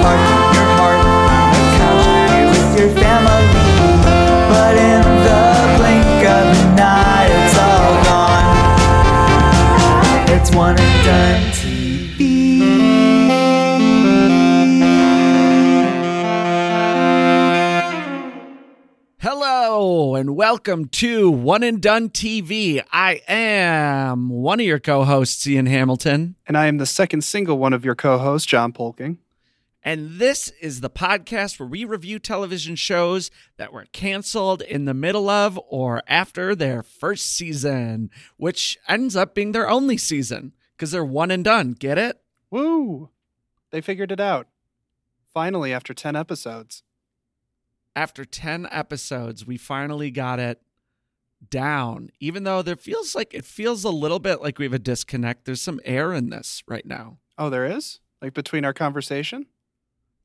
spark your heart on the couch here with your family. But in the blink of an eye, it's all gone. It's one and done TV. Hello and welcome to One and Done TV. I am one of your co-hosts, Ian Hamilton, And I am the second single one of your co hosts, John Poelking. And this is the podcast where we review television shows that were canceled in the middle of or after their first season, which ends up being their only season because they're one and done. Get it? Woo! They figured it out. Finally, after 10 episodes. After 10 episodes, we finally got it down. Even though there feels like it feels a little bit like we have a disconnect. There's some air in this right now. Oh, there is? Like between our conversation?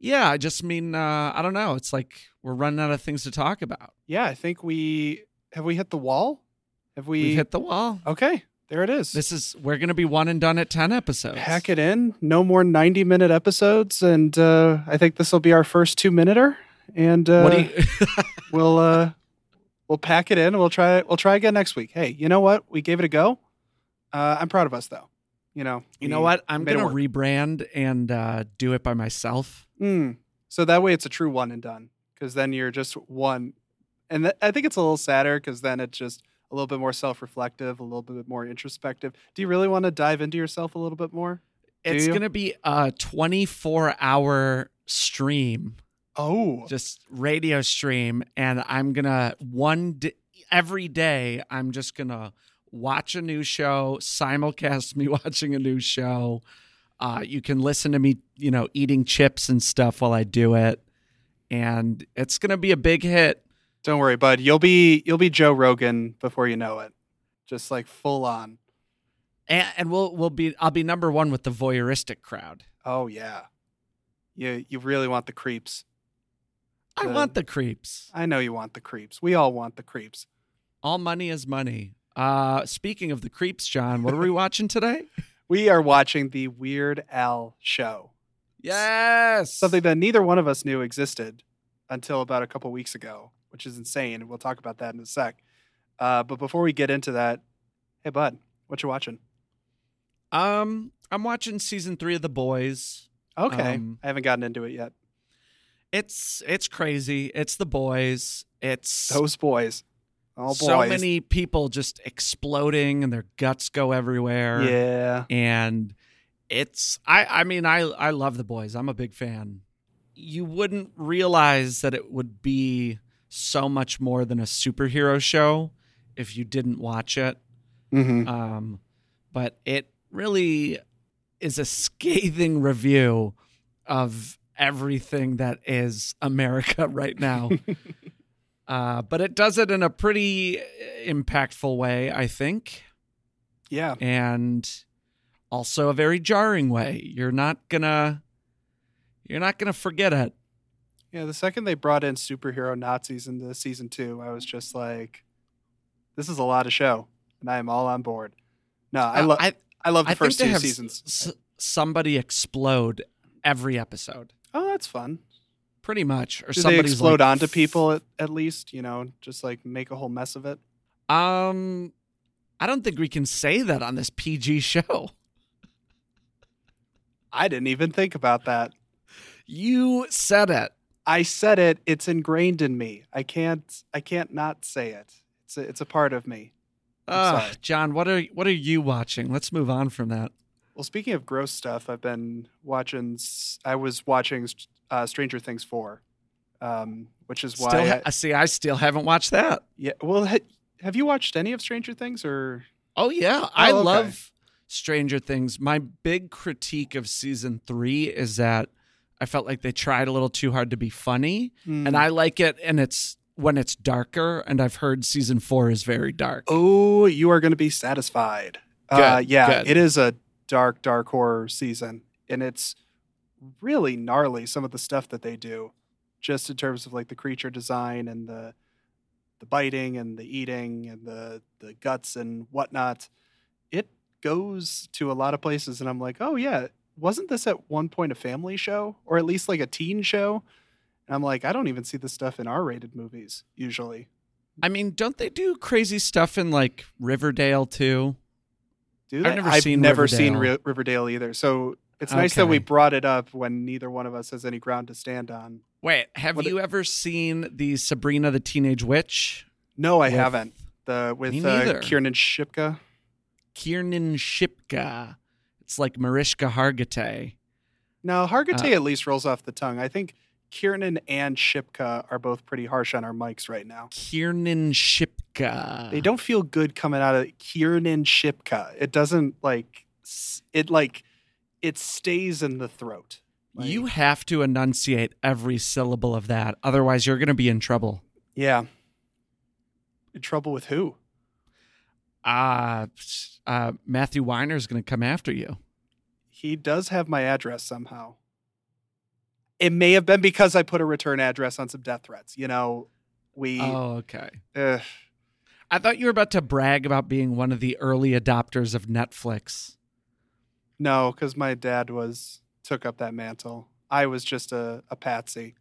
Yeah, I just mean uh, I don't know. It's like we're running out of things to talk about. Yeah, I think we. Have we hit the wall? Have we. We've hit the wall. okay, there it is. This is we're gonna be one and done at ten episodes. Pack it in. No more 90 minute episodes. And uh, I think this will be our first two minuter. And uh, what do you? we'll uh, we'll pack it in. We'll try We'll try again next week. Hey, you know what? We gave it a go. Uh, I'm proud of us, though. You know. you know what? I'm gonna rebrand and uh, do it by myself. Mm. So that way it's a true one and done because then you're just one. And th- I think it's a little sadder because then it's just a little bit more self reflective, a little bit more introspective. Do you really want to dive into yourself a little bit more? Do It's you? gonna be a 24 hour stream, Oh, just radio stream, and I'm gonna one every day. I'm just gonna watch a new show, simulcast me watching a new show. Uh, you can listen to me, you know, eating chips and stuff while I do it, and it's gonna be a big hit. don't worry, bud. You'll be you'll be Joe Rogan before you know it, just like full on. And, and we'll we'll be I'll be number one with the voyeuristic crowd. Oh yeah, you you really want the creeps. I The- want the creeps. I know you want the creeps. We all want the creeps. All money is money. Uh, speaking of the creeps, John, what are we watching today? We are watching the Weird Al show. Yes, something that neither one of us knew existed until about a couple weeks ago, which is insane. and We'll talk about that in a sec. Uh, but before we get into that, hey bud, what you watching? Um, I'm watching season three of The Boys. Okay, Um, I haven't gotten into it yet. It's it's crazy. It's The Boys. It's Those boys, oh so many people just exploding and their guts go everywhere. Yeah, and it's I I mean I I love the boys. I'm a big fan. You wouldn't realize that it would be so much more than a superhero show if you didn't watch it. hmm Um, but it really is a scathing review of everything that is America right now. uh, but it does it in a pretty impactful way, I think yeah. and also a very jarring way. You're not gonna you're not gonna forget it. Yeah, the second they brought in superhero Nazis into season two, I was just like, "This is a lot of show," and I am all on board. No, I Uh, love I, I love the I first two seasons. s- somebody explode every episode, oh, that's fun. Pretty much, or Do they somebody's explode like, onto people at, at least? You know, just like make a whole mess of it. Um, I don't think we can say that on this PG show. I didn't even think about that. You said it. I said it. It's ingrained in me. I can't. I can't not say it. It's a, it's a part of me. Sorry. John, what are what are you watching? Let's move on from that. Well, speaking of gross stuff, I've been watching. I was watching uh, Stranger Things four, um, which is why. Still, I, ha- I see. I still haven't watched that. yeah. Well, ha- have you watched any of Stranger Things or? Oh yeah, I okay. love Stranger Things. My big critique of season 3 is that I felt like they tried a little too hard to be funny, Hmm. and I like it and it's when it's darker and I've heard season 4 is very dark. Oh, you are going to be satisfied. uh, yeah, good. it is a dark, dark horror season, and it's really gnarly. Some of the stuff that they do, just in terms of like the creature design and the the biting and the eating and the the guts and whatnot. It goes to a lot of places, and I'm like, oh yeah, wasn't this at one point a family show or at least like a teen show? And I'm like, I don't even see this stuff in R-rated movies usually. I mean, don't they do crazy stuff in like Riverdale too? Do I've never I've seen never seen Riverdale. Ri- Riverdale either. So it's nice that we brought it up when neither one of us has any ground to stand on. Wait, have What you ever seen the Sabrina the Teenage Witch? No, I With- haven't. The with Me uh. Kiernan Shipka. Kiernan Shipka. It's like Mariska Hargitay. No, Hargitay Uh, at least rolls off the tongue. I think Kiernan and Shipka are both pretty harsh on our mics right now. Kiernan Shipka. They don't feel good coming out of Kiernan Shipka. It doesn't like it like it stays in the throat. Like, You have to enunciate every syllable of that, otherwise you're going to be in trouble. yeah. In trouble with who? Uh, uh Matthew Weiner is going to come after you. He does have my address somehow. It may have been because I put a return address on some death threats. You know, we. Oh, okay. ugh. I thought you were about to brag about being one of the early adopters of Netflix. No, because my dad was took up that mantle. I was just a, a patsy.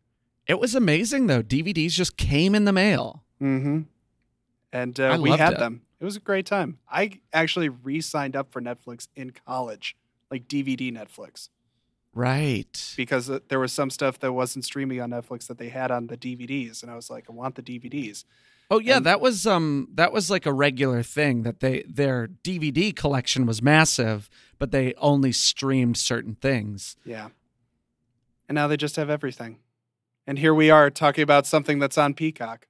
It was amazing though. DVDs just came in the mail. Mm-hmm. And uh, we had it. them. It was a great time. I actually re-signed up for Netflix in college, like DVD Netflix, Right. because uh, there was some stuff that wasn't streaming on Netflix that they had on the DVDs, and I was like, I want the DVDs. Oh yeah, And- that was um that was like a regular thing that they their DVD collection was massive, but they only streamed certain things. Yeah. And now they just have everything. And here we are talking about something that's on Peacock.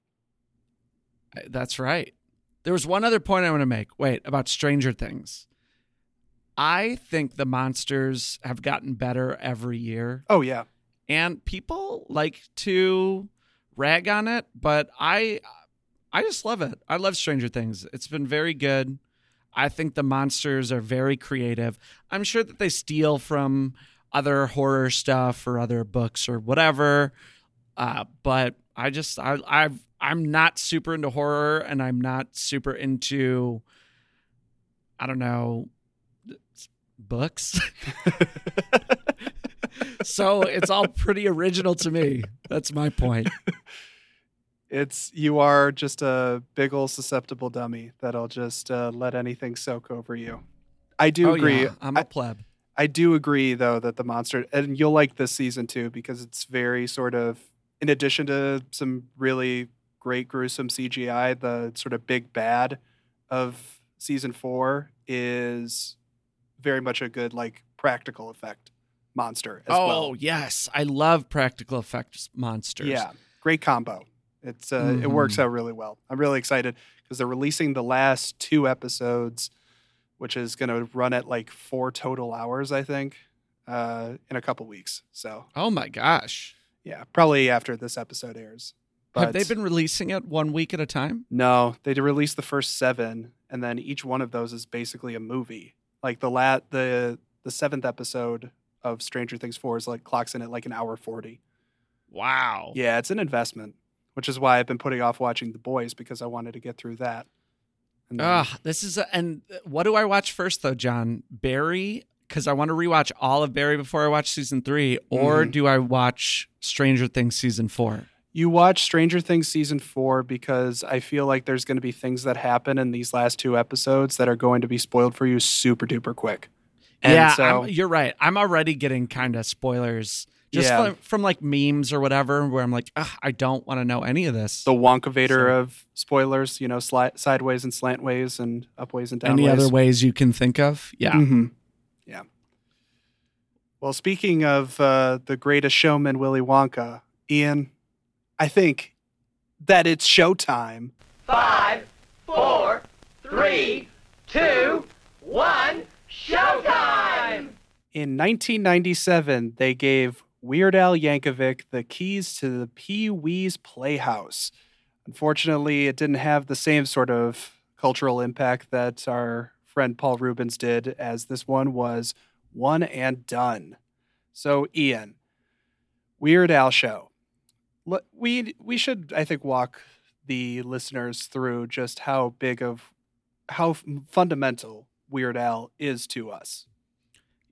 That's right. There was one other point I want to make. Wait, about Stranger Things. I think the monsters have gotten better every year. Oh yeah. and people like to rag on it but i i just love it i love stranger things it's been very good i think the monsters are very creative i'm sure that they steal from other horror stuff or other books or whatever uh, but i just i i've i'm not super into horror and i'm not super into i don't know books so it's all pretty original to me. That's my point. It's you are just a big old susceptible dummy that'll just uh, let anything soak over you. I do Oh, agree. yeah, I'm a I, pleb. I do agree though that the monster and you'll like this season too because it's very sort of in addition to some really great gruesome CGI, the sort of big bad of season 4 is very much a good like practical effect monster as oh well. yes, I love practical effects monsters. Yeah, great combo. It's uh, it works Mhm. out really well. I'm really excited because they're releasing the last two episodes, which is going to run at like four total hours, I think, uh, in a couple weeks. So Oh my gosh. yeah, probably after this episode airs. Have they But been releasing it one week at a time? No, they released the first seven, and then each one of those is basically a movie. Like the lat the the seventh episode of Stranger Things four is like clocks in at like an hour forty. Wow. Yeah, it's an investment, which is why I've been putting off watching The Boys because I wanted to get through that. And then- Ugh, this is a, and what do I watch first though, John? Barry because I want to rewatch all of Barry before I watch season 3 or Mhm. do I watch Stranger Things season 4? you watch Stranger Things season four because I feel like there's going to be things that happen in these last two episodes that are going to be spoiled for you super duper quick. And yeah, so you're right. I'm already getting kind of spoilers just Yeah. from, from like memes or whatever, where I'm like, Ugh, I don't want to know any of this. the Wonkavator So- of spoilers, you know, sli- sideways and slantways and upways and downways. any other ways you can think of? Yeah. hmm Yeah. Well, speaking of uh, the greatest showman, Willy Wonka, Ian, I think that it's showtime. Five, four, three, two, one, showtime! In 1997, they gave Weird Al Yankovic the keys to the Pee Wee's Playhouse. Unfortunately, it didn't have the same sort of cultural impact that our friend Paul Reubens did, as this one was one and done. So, Ian, Weird Al show. We we should, I think, walk the listeners through just how big of how fundamental Weird Al is to us.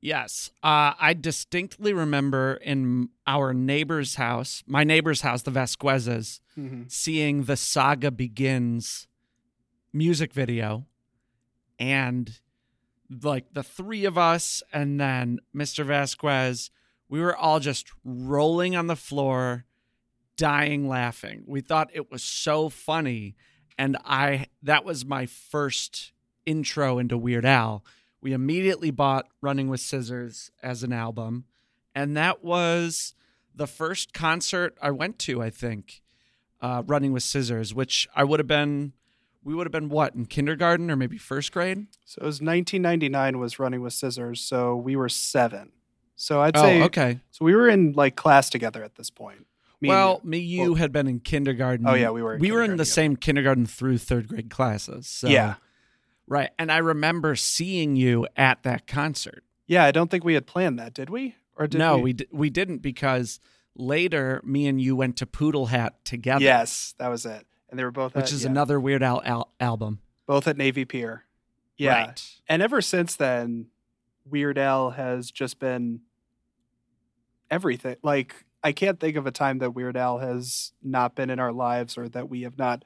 Yes. Uh, I distinctly remember in our neighbor's house, my neighbor's house, the Vasquezes, Mhm. seeing the Saga Begins music video and like the three of us and then Mr. Vasquez, we were all just rolling on the floor, dying laughing. We thought it was so funny. And I that was my first intro into Weird Al. We immediately bought Running with Scissors as an album. And that was the first concert I went to, I think, uh, Running with Scissors, which I would have been, we would have been what, in kindergarten or maybe first grade? So it was 1999 was Running with Scissors. So we were seven. So I'd Oh, say okay. so we were in like class together at this point. Me well, me, you Well- had been in kindergarten. Oh, yeah, we were in we were in the together. same kindergarten through third grade classes. So, yeah, right. And I remember seeing you at that concert. yeah. I don't think we had planned that, did we? Or did no, we? we, d- we didn't because later me and you went to Poodle Hat together. Yes, that was it. And they were both, which at, is yeah, another Weird Al, al- album. both at Navy Pier. Yeah, Right. and ever since then, Weird Al has just been everything. Like I can't think of a time that Weird Al has not been in our lives or that we have not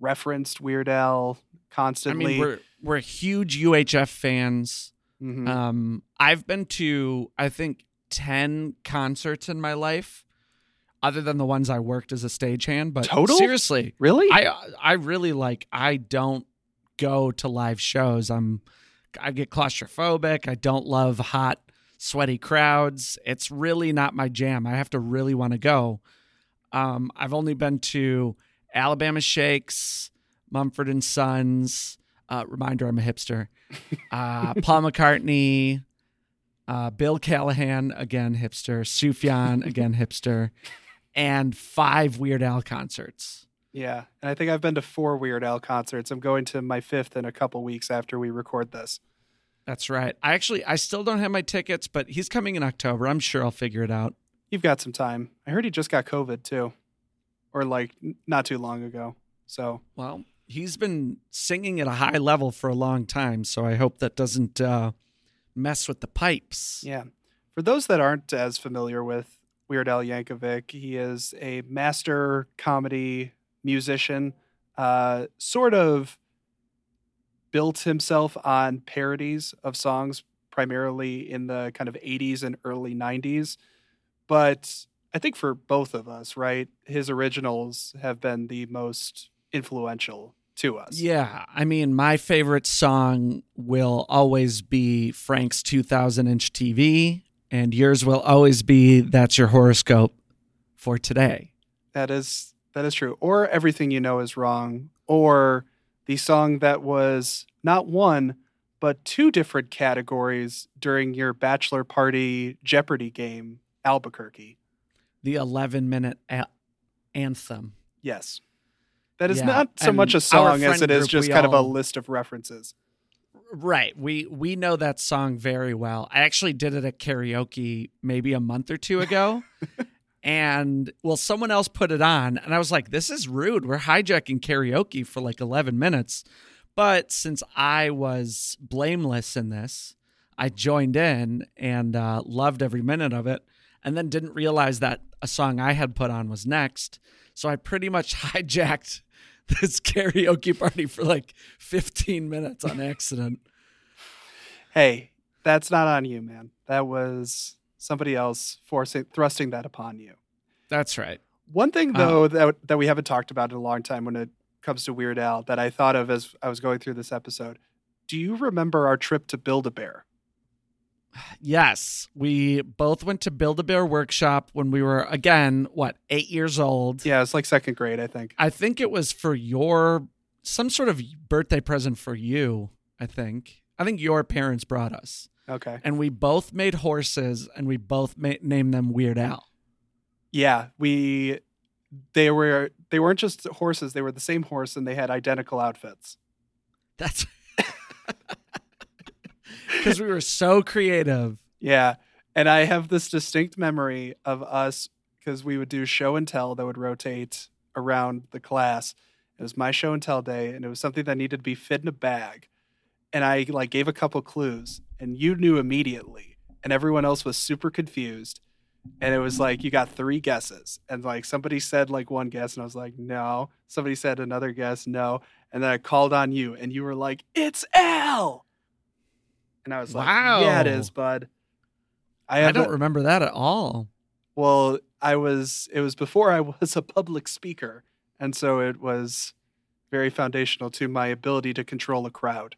referenced Weird Al I mean, we're we're huge UHF fans. Mhm. Um, I've been to I think ten concerts in my life, other than the ones I worked as a stagehand. But Total? seriously, really? I I really like. I don't go to live shows. I'm I get claustrophobic. I don't love hot, sweaty crowds. It's really not my jam. I have to really want to go. Um, I've only been to Alabama Shakes, Mumford and Sons. Uh, reminder, I'm a hipster. Uh, Paul McCartney, uh, Bill Callahan, again hipster. Sufjan, again hipster, and five Weird Al concerts. yeah, and I think I've been to four Weird Al concerts. I'm going to my fifth in a couple weeks after we record this. That's right. I actually I still don't have my tickets, but he's coming in October. I'm sure I'll figure it out. You've got some time. I heard he just got COVID too, or like not too long ago. So Well, he's been singing at a high level for a long time, so I hope that doesn't uh, mess with the pipes. Yeah. For those that aren't as familiar with Weird Al Yankovic, he is a master comedy musician, uh, sort of built himself on parodies of songs, primarily in the kind of 80s and early 90s. But I think for both of us, right, his originals have been the most influential to us. Yeah, I mean, my favorite song will always be Frank's 2000 inch TV, and yours will always be That's Your Horoscope for today. That is that is true. Or everything you know is wrong. Or the song that was not one but two different categories during your bachelor party Jeopardy game, Albuquerque. The 11 minute a- anthem. Yes. That is Yeah, not so much a song as it is just kind of a list of references. Right. We we know that song very well. I actually did it at karaoke maybe a month or two ago. and well, someone else put it on and I was like, this is rude. We're hijacking karaoke for like 11 minutes. But since I was blameless in this, I joined in and uh, loved every minute of it and then didn't realize that a song I had put on was next. So I pretty much hijacked this karaoke party for like 15 minutes on accident. Hey, that's not on you, man. That was somebody else forcing thrusting that upon you. That's right. One thing Uh, though that that we haven't talked about in a long time when it comes to Weird Al that I thought of as I was going through this episode. Do you remember our trip to Build a Bear? Yes, we both went to Build a Bear Workshop when we were again, what, 8 years old. Yeah, it's like second grade, I think. I think it was for your some sort of birthday present for you, I think. I think your parents brought us. Okay. And we both made horses and we both ma- named them Weird Al. Yeah, we they were they weren't just horses, they were the same horse and they had identical outfits. That's because we were so creative. Yeah. And I have this distinct memory of us because we would do show and tell that would rotate around the class. It was my show and tell day, and it was something that needed to be fit in a bag. And I like gave a couple clues, and you knew immediately and everyone else was super confused. And it was like you got three guesses, and like somebody said like one guess, and I was like no. Somebody said another guess, no. And then I called on you, and you were like, "It's Al," and I was like, wow. "Yeah, it is, bud." I, I don't a- remember that at all. well, I was. It was before I was a public speaker, and so it was very foundational to my ability to control a crowd.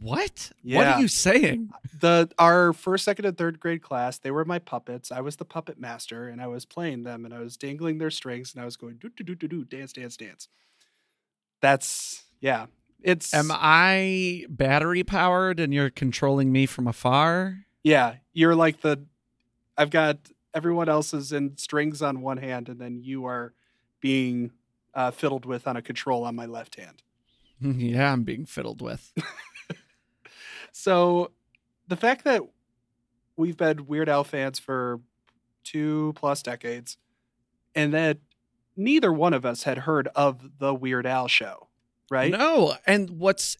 What? What are you saying? The our first, second, and third grade class, they were my puppets. I was the puppet master, and I was playing them, and I was dangling their strings, and I was going do do do do do dance dance dance. That's yeah. It's Am I battery powered and you're controlling me from afar? yeah. You're like the. I've got everyone else is in strings on one hand, and then you are being uh, fiddled with on a control on my left hand. yeah, I'm being fiddled with. So the fact that we've been Weird Al fans for two plus decades and that neither one of us had heard of the Weird Al show, right? No, and what's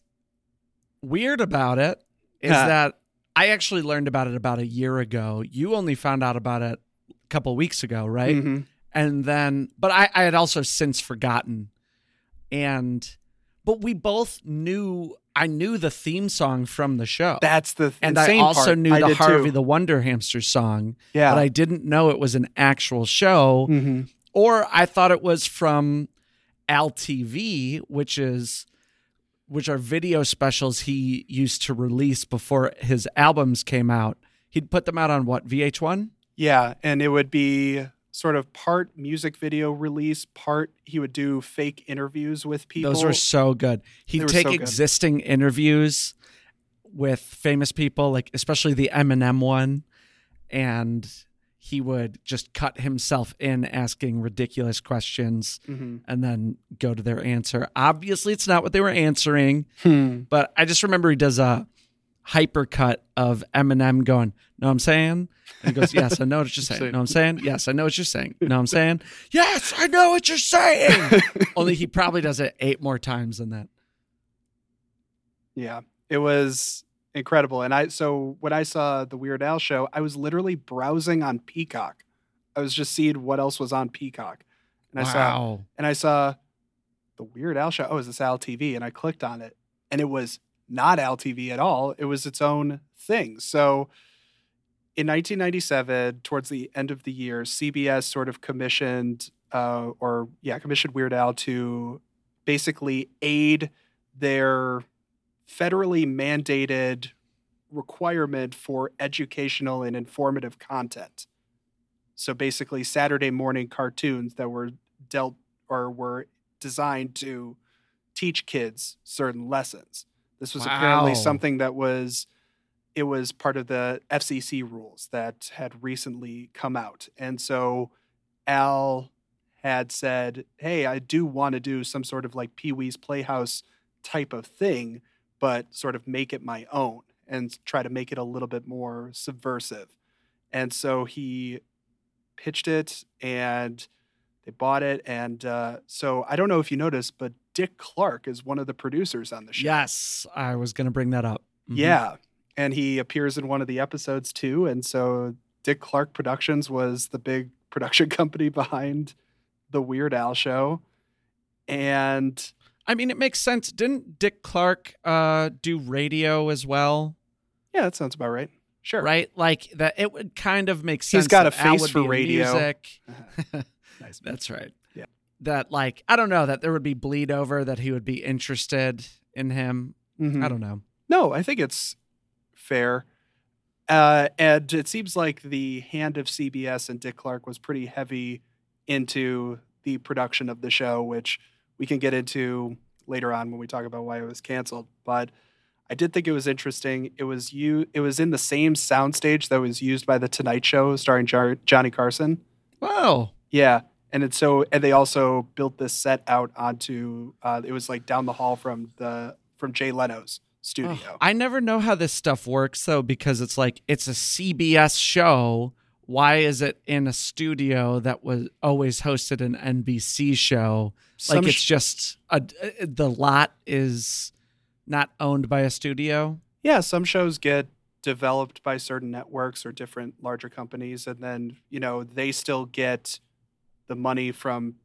weird about it is that I actually learned about it about a year ago. You only found out about it a couple weeks ago, right? Mhm. and then but I, I had also since forgotten and but we both knew i knew the theme song from the show That's the and i also part. knew I the harvey too. the wonder hamster song yeah. but i didn't know it was an actual show Mhm. or i thought it was from al tv which is which are video specials he used to release before his albums came out he'd put them out on what vh1 Yeah, and it would be sort of part music video release, part he would do fake interviews with people. Those were so good. He'd take so good. existing interviews with famous people, like especially the Eminem one, and he would just cut himself in asking ridiculous questions Mhm. and then go to their answer. Obviously, it's not what they were answering, Hmm. but I just remember he does a hypercut of Eminem going, "Know what I'm saying?" And he goes, "Yes, I know what you're saying. Know what I'm saying? Yes, I know what you're saying. Know what I'm saying? Yes, I know what you're saying." Only he probably does it eight more times than that. Yeah, it was incredible. And I so when I saw the Weird Al show, I was literally browsing on Peacock. I was just seeing what else was on Peacock, and I saw and I saw the Weird Al show. Oh, is this Al TV? And I clicked on it, and it was not Al TV at all. It was its own thing. So. In 1997, towards the end of the year, CBS sort of commissioned, uh, or yeah, commissioned Weird Al to basically aid their federally mandated requirement for educational and informative content. So basically, Saturday morning cartoons that were dealt or were designed to teach kids certain lessons. This was apparently something that was it was part of the FCC rules that had recently come out. And so Al had said, "Hey, I do want to do some sort of like Pee-wee's Playhouse type of thing, but sort of make it my own and try to make it a little bit more subversive." And so he pitched it and they bought it and uh, so I don't know if you noticed, but Dick Clark is one of the producers on the show. Yes, I was going to bring that up. Mhm. Yeah. And he appears in one of the episodes too. And so Dick Clark Productions was the big production company behind the Weird Al show. And I mean, it makes sense. Didn't Dick Clark uh, do radio as well? yeah, that sounds about right. Sure. Right? Like that, it would kind of make sense. He's got a face for radio. Music. Nice. That's right. Yeah. That like I don't know that there would be bleed over that he would be interested in him. Mhm. I don't know. No, I think it's fair. Uh, and it seems like the hand of CBS and Dick Clark was pretty heavy into the production of the show, which we can get into later on when we talk about why it was canceled. But I did think it was interesting. It was you. It was in the same soundstage that was used by the Tonight Show, starring Jar- Johnny Carson. Wow. Yeah, and it's so, and they also built this set out onto. Uh, it was like down the hall from the from Jay Leno's studio. I never know how this stuff works though because it's like it's a CBS show. Why is it in a studio that was always hosted an NBC show? Like it's sh- just a uh, the lot is not owned by a studio. yeah, some shows get developed by certain networks or different larger companies and then you know they still get the money from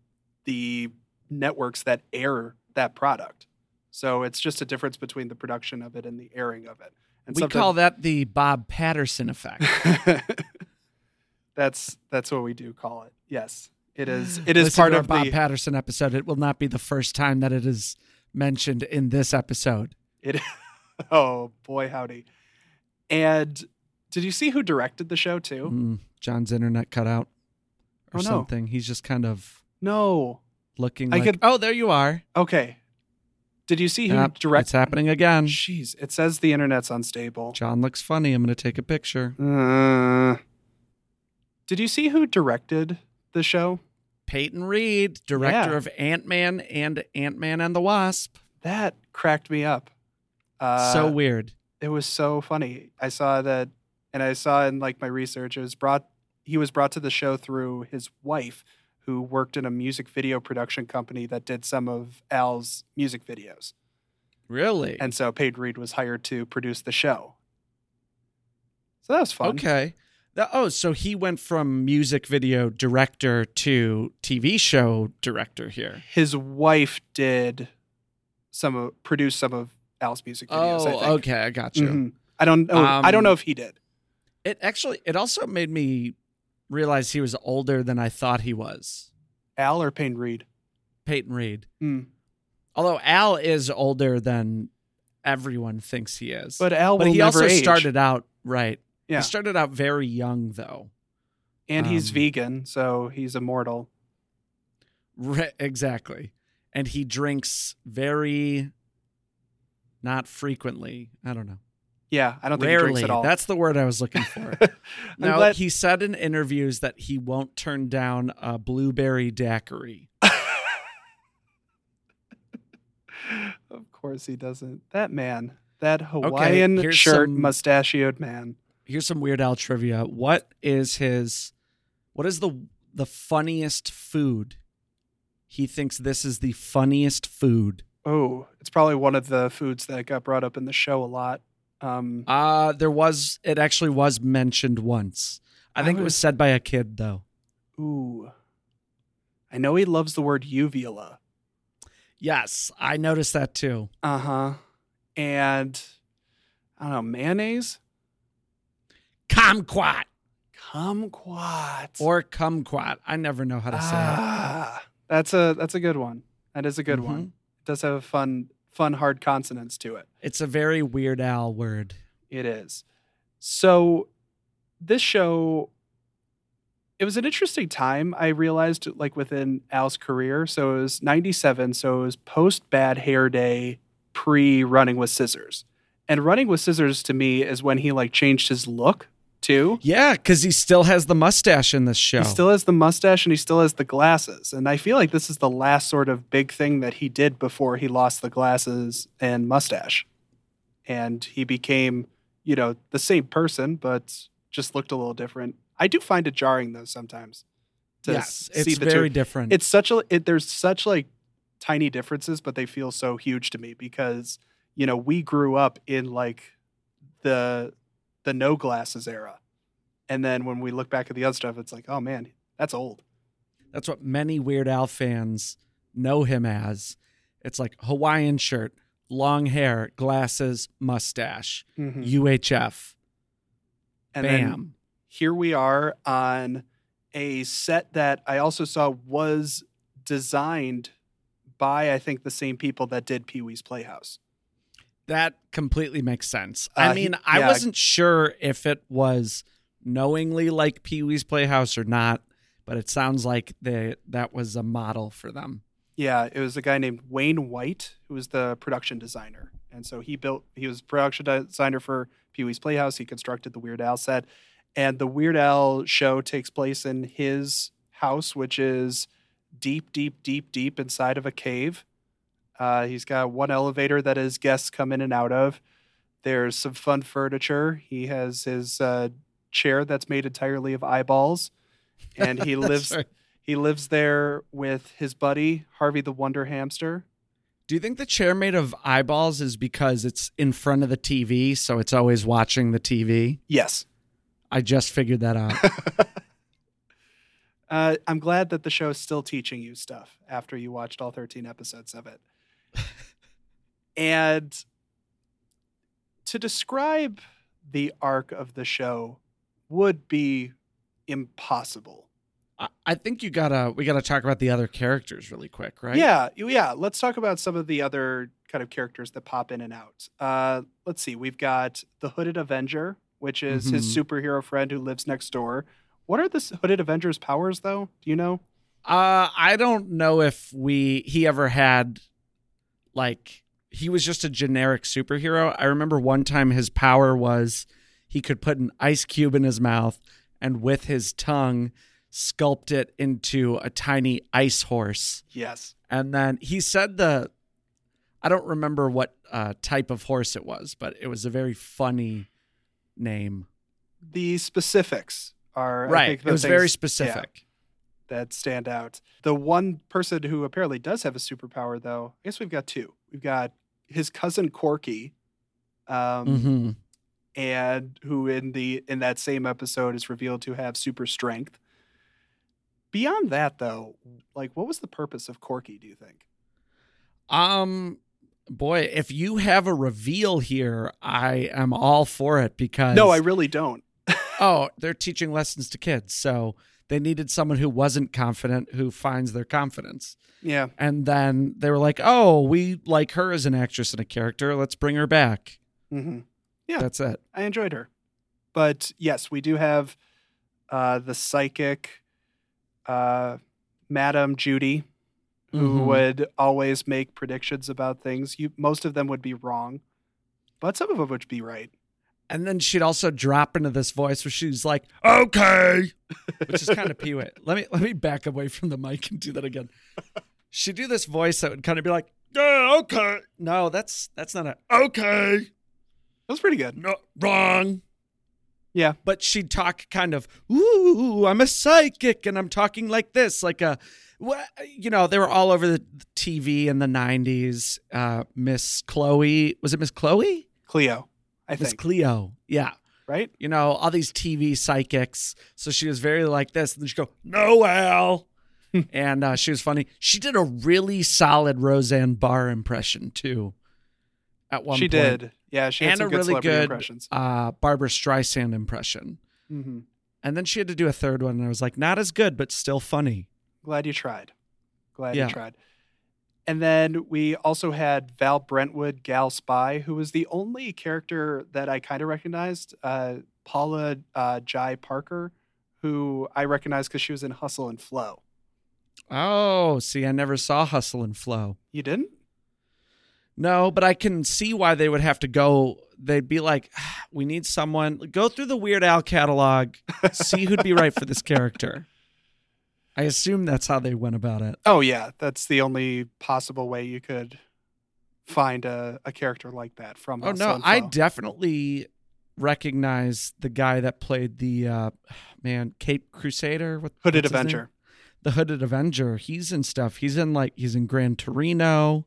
the networks that air that product so it's just a difference between the production of it and the airing of it and we call that the Bob Patterson effect. that's that's what we do call it yes it is it is Listen part of Bob the Patterson episode. It will not be the first time that it is mentioned in this episode. It. Oh boy, howdy! And did you see who directed the show too? Mm, John's internet cut out or Oh, no. something. He's just kind of No. looking I like, could- oh, there you are. Okay. Did you see who Yep, it's happening again. Jeez, it says the internet's unstable. John looks funny. I'm going to take a picture. Uh, did you see who directed the show? Peyton Reed, director Yeah. of Ant Man and Ant Man and the Wasp. That cracked me up. Uh, so weird. it was so funny. I saw that, and I saw in like my research, it was brought. He was brought to the show through his wife, who worked in a music video production company that did some of Al's music videos, Really? and so Peyton Reed was hired to produce the show. So that was fun. Okay. Oh, so he went from music video director to TV show director here. His wife did some of produced some of Al's music videos. I Oh, think. okay. I got you. Mhm. I don't know. I don't Um, know if he did. It actually, it also made me realize he was older than I thought he was. Al or Peyton Reed. Peyton Reed. Mm. Although Al is older than everyone thinks he is. But Al but he never also age. started out right. Yeah. He started out very young though. and he's um, vegan, so he's immortal. Re- exactly. And he drinks very not frequently. I don't know. Yeah, I don't think he drinks at all. That's the word I was looking for. I'm glad- he said in interviews that he won't turn down a blueberry daiquiri. of course he doesn't. That man, that Hawaiian here's shirt, some- mustachioed man. Here's some Weird Al trivia. What is his what is the the funniest food? He thinks this is the funniest food. Oh, it's probably one of the foods that got brought up in the show a lot. Um, Uh there was it actually was mentioned once. I I think it was- was said by a kid though. ooh, I know he loves the word uvula. Yes, I noticed that too. Uh huh. And I don't know mayonnaise, Kumquat kumquat, or kumquat. I never know how to say ah, that's a that's a good one. That is a it. good Mhm. one. It does have a fun fun hard consonants to it. It's a very Weird Al word. It is. So this show it was an interesting time I realized like within Al's career. So it was 97, so it was post bad hair day, pre running with scissors. And running with scissors to me is when he like changed his look too. Yeah, because he still has the mustache in this show. He still has the mustache and he still has the glasses. And I feel like this is the last sort of big thing that he did before he lost the glasses and mustache. And he became, you know, the same person, but just looked a little different. I do find it jarring though sometimes to yes, see it's the very two. different. It's such a it, there's such like tiny differences, but they feel so huge to me because you know we grew up in like the the no glasses era, and then when we look back at the other stuff, it's like, oh man, that's old. That's what many Weird Al fans know him as. It's like Hawaiian shirt, long hair, glasses, mustache, mm-hmm. UHF. And then Bam. here we are on a set that I also saw was designed by I think the same people that did Pee Wee's Playhouse. That completely makes sense. Uh, I he- mean, I yeah. wasn't sure if it was knowingly like Pee Wee's Playhouse or not, but it sounds like they, that was a model for them. Yeah, it was a guy named Wayne White who was the production designer. And so he built he was production designer for Pee Wee's Playhouse. He constructed the Weird Al set. And the Weird Al show takes place in his house, which is deep, deep, deep, deep inside of a cave. Uh, he's got one elevator that his guests come in and out of. There's some fun furniture. He has his uh, chair that's made entirely of eyeballs. And he lives right. he lives there with his buddy Harvey the Wonder Hamster. Do you think the chair made of eyeballs is because it's in front of the TV, so it's always watching the TV? Yes. I just figured that out. Uh, I'm glad that the show is still teaching you stuff after you watched all 13 episodes of it. and to describe the arc of the show would be impossible. I- think you gotta we gotta talk about the other characters really quick, right? Yeah, yeah. Let's talk about some of the other kind of characters that pop in and out. Uh, let's see. We've got the Hooded Avenger, which is his Mhm. superhero friend who lives next door. What are the Hooded Avenger's powers, though? Do you know? Uh, I don't know if we he ever had like he was just a generic superhero. I remember one time his power was he could put an ice cube in his mouth and with his tongue sculpt it into a tiny ice horse. Yes. And then he said the I don't remember what uh, type of horse it was, but it was a very funny name. The specifics are I right. think, It was very things- specific. That stand out. The one person who apparently does have a superpower, though, I guess we've got two. We've got his cousin Corky, um, hmm and who in the in that same episode is revealed to have super strength. Beyond that, though, like what was the purpose of Corky? Do you think? Um, boy, if you have a reveal here, I am all for it because No, I really don't. oh, they're teaching lessons to kids, so they needed someone who wasn't confident who finds their confidence. Yeah, And then they were like, "Oh, we like her as an actress and a character. Let's bring her back." hmm Yeah. That's it. I enjoyed her. But yes, we do have uh, the psychic, uh, Madame Judy, who Mhm. would always make predictions about things. You most of them would be wrong, but some of them would be right. And then she'd also drop into this voice where she's like, "Okay," which is kind of peewit. Let me let me back away from the mic and do that again. She'd do this voice that would kind of be like, "Yeah, okay." No, that's that's not a okay. That was pretty good. No, wrong. Yeah. But she'd talk kind of, "Ooh, I'm a psychic, and I'm talking like this, like a." Well, you know, they were all over the TV in the '90s. Uh, Miss Chloe was it Miss Chloe? Cleo, I Miss think. Cleo, yeah. right? you know, all these TV psychics. So she was very like this. And then she'd go, No, Al. and uh, she was funny. She did a really solid Roseanne Barr impression, too, at one she point. did. Yeah, she had And some a good really celebrity good impressions. uh, Barbra Streisand impression. hmm And then she had to do a third one. And I was like, Not as good, but still funny. Glad you tried. Glad Yeah. you tried. And then we also had Val Brentwood, Gal Spy, who was the only character that I kind of recognized. Uh, Paula uh, Jai Parker, who I recognized because she was in Hustle and Flow. Oh, see, I never saw Hustle and Flow. You didn't? No, but I can see why they would have to go. They'd be like, "Ah, we need someone. Go through the Weird Al catalog, see who'd be right for this character. I assume that's how they went about it. Oh, yeah. That's the only possible way you could find a, a character like that from Oh no, I definitely recognize the guy that played the uh, man Cape Crusader. with Hooded what's his name? Avenger. The Hooded Avenger. He's in stuff. He's in like he's in Gran Torino,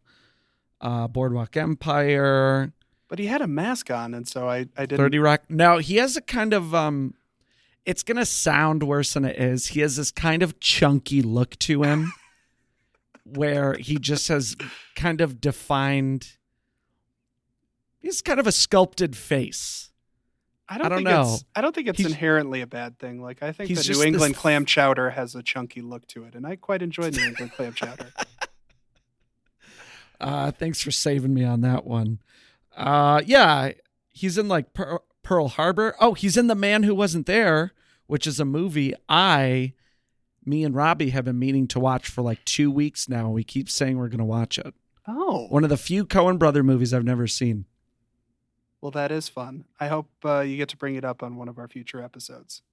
uh, Boardwalk Empire. But he had a mask on, and so I, I didn't. 30 Rock. Now he has a kind of um it's going to sound worse than it is. He has this kind of chunky look to him where he just has kind of defined he's kind of a sculpted face. I don't, I don't think know. it's I don't think it's He's- inherently a bad thing. Like I think the New England f- clam chowder has a chunky look to it, and I quite enjoy New England clam chowder. Uh thanks for saving me on that one. Uh yeah, he's in like Pearl, Pearl Harbor. Oh, he's in The Man Who Wasn't There, which is a movie I me and Robbie have been meaning to watch for like 2 weeks now. We keep saying we're going to watch it. Oh, One of the few Coen brother movies I've never seen. well, that is fun. I hope uh, you get to bring it up on one of our future episodes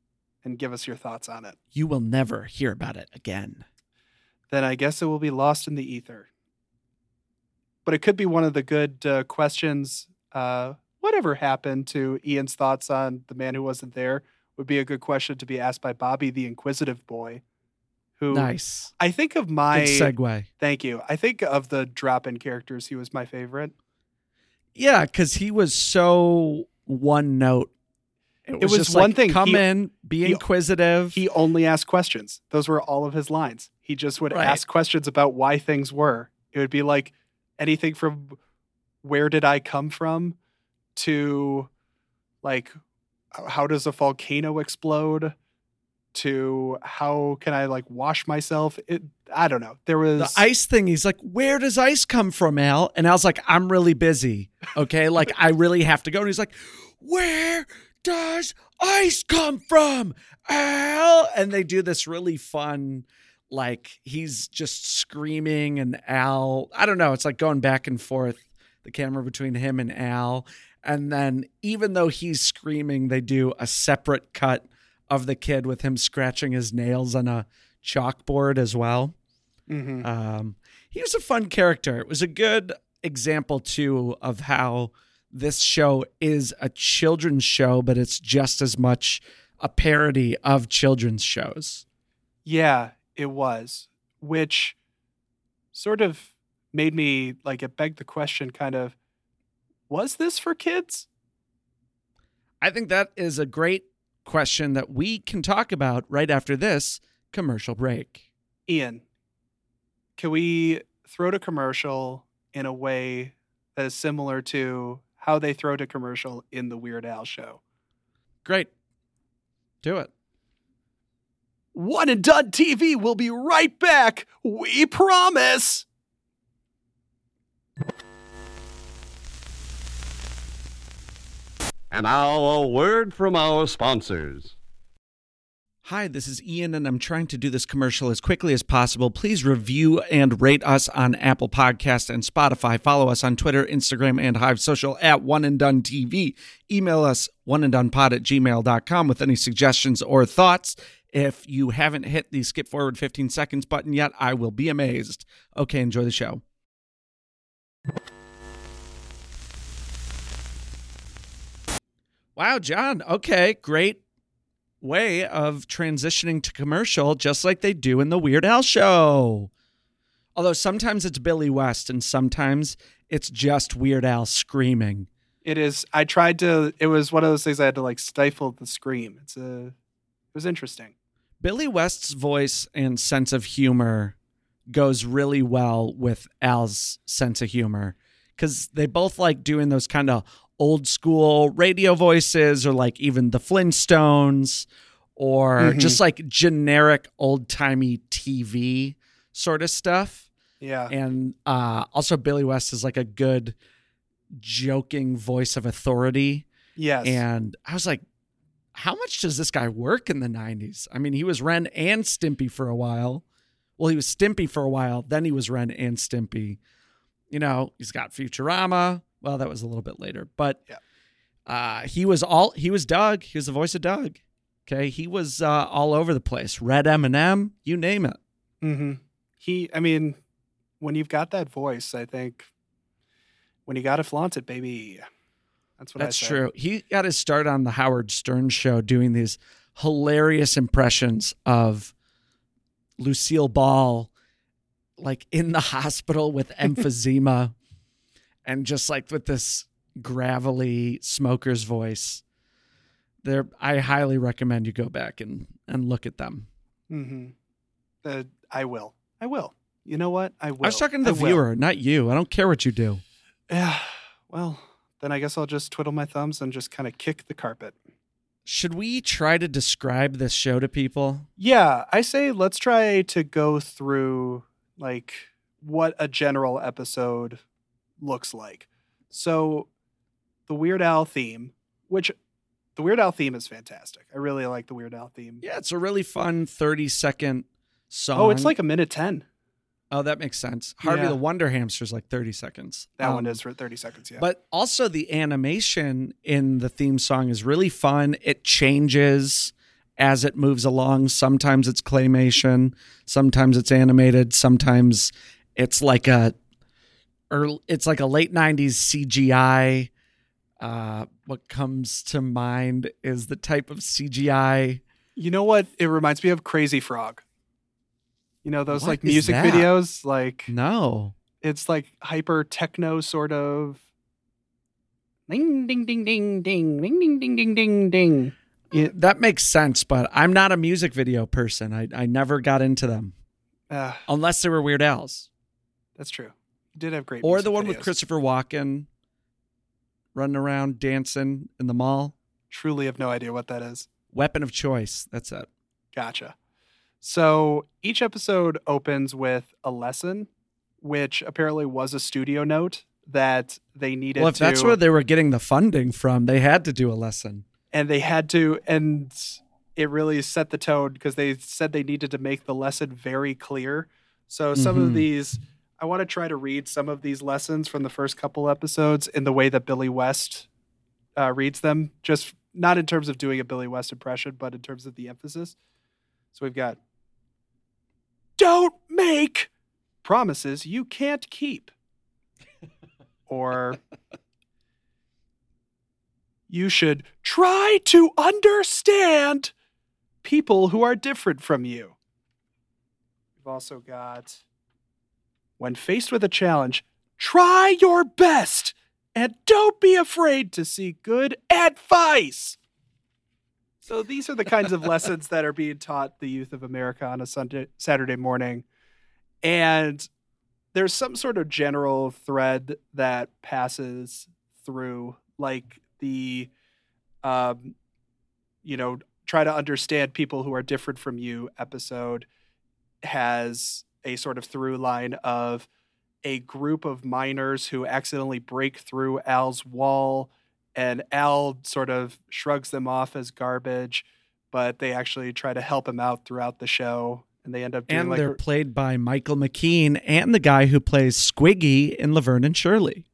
and give us your thoughts on it. You will never hear about it again. Then I guess it will be lost in the ether. But it could be one of the good uh, questions. Uh, whatever happened to Ian's thoughts on the man who wasn't there would be a good question to be asked by Bobby, the inquisitive boy, Who Nice. I think of my Good segue. thank you. I think of the drop-in characters. He was my favorite. Yeah, because he was so one note. It was, was just one like, thing. Come He- in, be he- inquisitive. He only asked questions. Those were all of his lines. He just would Right. ask questions about why things were. It would be like anything from where did I come from to like how does a volcano explode to how can I like wash myself? It I don't know. There was the ice thing, he's like, Where does ice come from, Al? And Al's like, I'm really busy. Okay. like, I really have to go. And he's like, Where does ice come from, Al? And they do this really fun, like, he's just screaming, and Al, I don't know. It's like going back and forth, the camera between him and Al. And then, even though he's screaming, they do a separate cut of the kid with him scratching his nails on a chalkboard as well. Mhm. Um, he was a fun character. It was a good example too of how this show is a children's show, but it's just as much a parody of children's shows. Yeah, it was, which sort of made me like it begged the question kind of was this for kids? I think that is a great question that we can talk about right after this commercial break. Ian, can we throw to commercial in a way that is similar to how they throw to commercial in the Weird Al show? Great. Do it. One and Done TV will be right back. We promise. And now a word from our sponsors. Hi, this is Ian, and I'm trying to do this commercial as quickly as possible. Please review and rate us on Apple Podcast and Spotify. Follow us on Twitter, Instagram, and Hive Social at One and Done TV. Email us oneanddonepod at gmail.com with any suggestions or thoughts. If you haven't hit the skip forward 15 seconds button yet, I will be amazed. Okay, enjoy the show. Wow, John. Okay, great way of transitioning to commercial, just like they do in the Weird Al show. Although sometimes it's Billy West and sometimes it's just Weird Al screaming. It is. I tried to. It was one of those things I had to like stifle the scream. It's a. It was interesting. Billy West's voice and sense of humor goes really well with Al's sense of humor because they both like doing those kind of old school radio voices or like even the Flintstones or Mhm. just like generic old timey TV sort of stuff. Yeah. And uh, also, Billy West is like a good joking voice of authority. yes. And I was like, how much does this guy work in the 90s? I mean, he was Ren and Stimpy for a while. Well, he was Stimpy for a while, then he was Ren and Stimpy. You know, he's got Futurama. Well, that was a little bit later, but Yeah. uh, he was all he was Doug. He was the voice of Doug. Okay, he was uh, all over the place. Red M&M, you name it. hmm He. I mean, when you've got that voice, I think when you got to flaunt it, baby. That's what That's true. He got his start on the Howard Stern show doing these hilarious impressions of Lucille Ball, like in the hospital with emphysema and just like with this gravelly smoker's voice. There, I highly recommend you go back and, and look at them. hmm Uh, I will. I will. You know what? I will. I was talking to the I will. viewer, not you. I don't care what you do. Yeah. Well, then I guess I'll just twiddle my thumbs and just kind of kick the carpet. Should we try to describe this show to people? Yeah, I say let's try to go through like what a general episode looks like. So, the Weird Al theme, which the Weird Al theme is fantastic. I really like the Weird Al theme. Yeah, it's a really fun 30 second song. Oh, it's like a minute 10. Oh, that makes sense. Harvey Yeah. the Wonder Hamster's like 30 seconds. That one Um, is for 30 seconds, yeah. But also the animation in the theme song is really fun. It changes as it moves along. Sometimes it's claymation, sometimes it's animated, sometimes it's like a or it's like a late 90s CGI. Uh, what comes to mind is the type of CGI you know what? It reminds me of Crazy Frog. You know those What like music that? videos, like No. it's like hyper techno sort of. Ding ding ding ding ding ding ding ding ding ding ding. It, That makes sense, but I'm not a music video person. I, I never got into them uh, unless they were Weird Al's that's true. Did have great. or the one with. Christopher Walken running around dancing in the mall. Truly have no idea what that is. Weapon of choice. That's it. Gotcha. So each episode opens with a lesson, which apparently was a studio note that they needed Well, if to. that's where they were getting the funding from, they had to do a lesson. and they had to, and it really set the tone because they said they needed to make the lesson very clear. So some of Mhm. these, I want to try to read some of these lessons from the first couple episodes in the way that Billy West uh, reads them, just not in terms of doing a Billy West impression, but in terms of the emphasis. So we've got don't make promises you can't keep. or you should try to understand people who are different from you. We've also got when faced with a challenge, try your best and don't be afraid to seek good advice. So these are the kinds of lessons that are being taught the youth of America on a Sunday Saturday morning. And there's some sort of general thread that passes through like the um you know try to understand people who are different from you episode has a sort of through line of a group of miners who accidentally break through Al's wall and Al sort of shrugs them off as garbage, but they actually try to help him out throughout the show and they end up doing And like they're played by Michael McKean and the guy who plays Squiggy in Laverne and Shirley.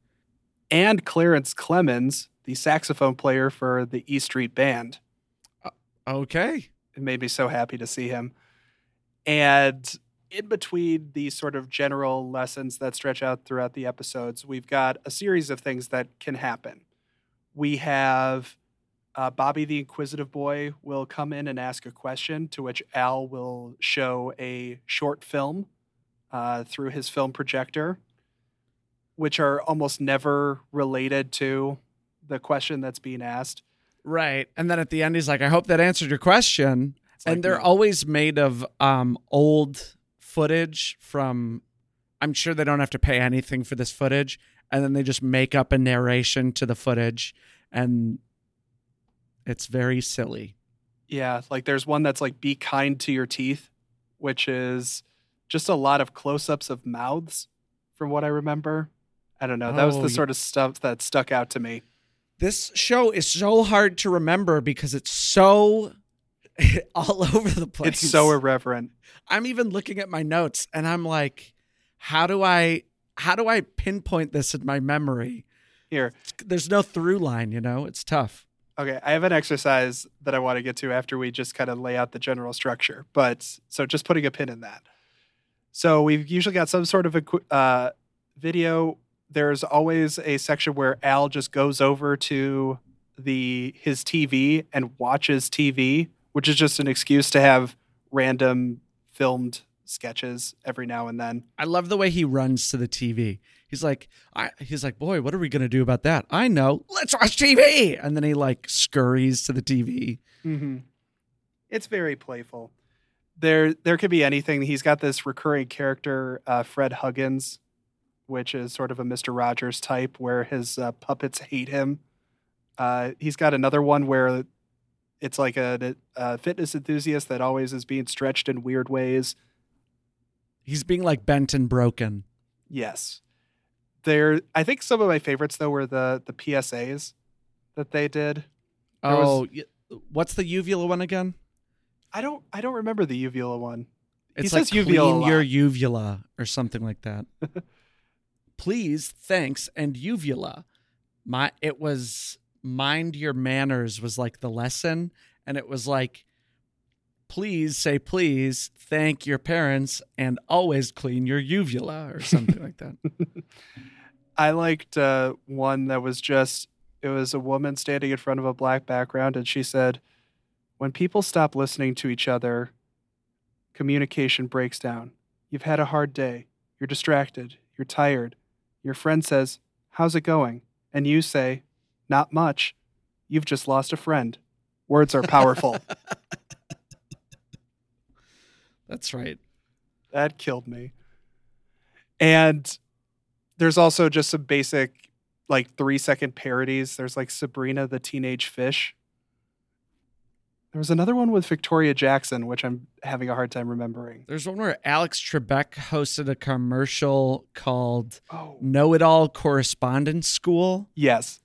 and Clarence Clemons, the saxophone player for the E Street Band. Okay. It made me so happy to see him. And in between these sort of general lessons that stretch out throughout the episodes, we've got a series of things that can happen. We have uh, Bobby the Inquisitive Boy will come in and ask a question, to which Al will show a short film uh, through his film projector, which are almost never related to the question that's being asked. Right. And then at the end, he's like, I hope that answered your question. It's like, and they're no. always made of um, old footage from, I'm sure they don't have to pay anything for this footage. And then they just make up a narration to the footage. And it's very silly. Yeah, like there's one that's like be kind to your teeth, which is just a lot of close-ups of mouths from what I remember. I don't know. That was Oh, the sort of stuff that stuck out to me. This show is so hard to remember because it's so all over the place. It's so irreverent. I'm even looking at my notes and I'm like, how do I how do I pinpoint this in my memory? Here. There's no through line, you know? It's tough. Okay, I have an exercise that I want to get to after we just kind of lay out the general structure. But so just putting a pin in that. So we've usually got some sort of a uh, video. There's always a section where Al just goes over to the his TV and watches TV, which is just an excuse to have random filmed sketches every now and then. I love the way he runs to the TV. He's like, I, he's like, boy, what are we gonna do about that? I know. Let's watch TV. And then he like scurries to the TV. Mm-hmm. It's very playful. There, there could be anything. He's got this recurring character, uh, Fred Huggins, which is sort of a Mister Rogers type, where his uh, puppets hate him. Uh, he's got another one where it's like a, a fitness enthusiast that always is being stretched in weird ways. He's being like bent and broken. Yes, there. I think some of my favorites though were the the PSAs that they did. There Oh, y- what's the uvula one again? I don't, I don't remember the uvula one. It's says like uvula clean your uvula or something like that. Please, thanks, and uvula. My it was mind your manners was like the lesson, and it was like, please say please, thank your parents, and always clean your uvula or something like that. I liked uh, one that was just it was a woman standing in front of a black background, and she said, "When people stop listening to each other, communication breaks down. You've had a hard day. You're distracted. You're tired. Your friend says, How's it going? And you say, Not much. You've just lost a friend. Words are powerful. That's right. that killed me. And there's also just some basic, like three second parodies. There's like Sabrina the Teenage Fish. There was another one with Victoria Jackson, which I'm having a hard time remembering. There's one where Alex Trebek hosted a commercial called Oh, Know It All Correspondence School. yes.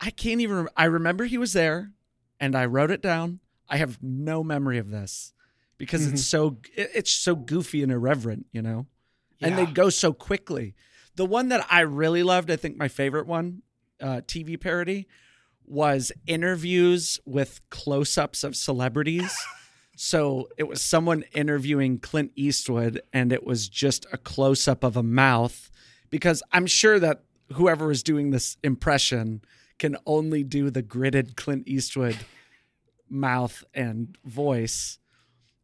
I can't even. Rem- I remember he was there, and I wrote it down. I have no memory of this because it's so it- it's so goofy and irreverent, you know. And they go so quickly. The one that I really loved, I think my favorite one, uh, TV parody, was interviews with close-ups of celebrities. so it was someone interviewing Clint Eastwood, and it was just a close-up of a mouth, because I'm sure that whoever is doing this impression can only do the gritted Clint Eastwood mouth and voice.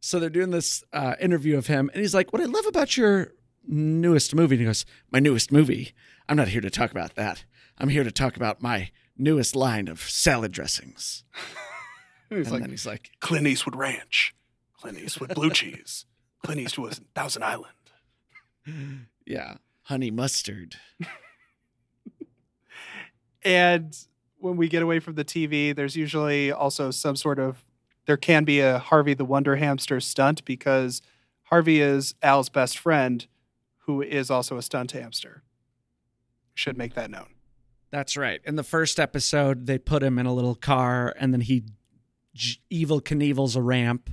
So they're doing this uh, interview of him, and he's like, "What I love about your newest movie," and he goes, "My newest movie. I'm not here to talk about that. I'm here to talk about my newest line of salad dressings." He's and like then he's like, Clint Eastwood Ranch, Clint Eastwood Blue Cheese, Clint Eastwood Thousand Island. "Yeah, honey mustard." And when we get away from the TV, there's usually also some sort of there can be a Harvey the Wonder Hamster stunt because Harvey is Al's best friend, who is also a stunt hamster. Should make that known. That's right. In the first episode, they put him in a little car, and then he Evel Knievel's a ramp,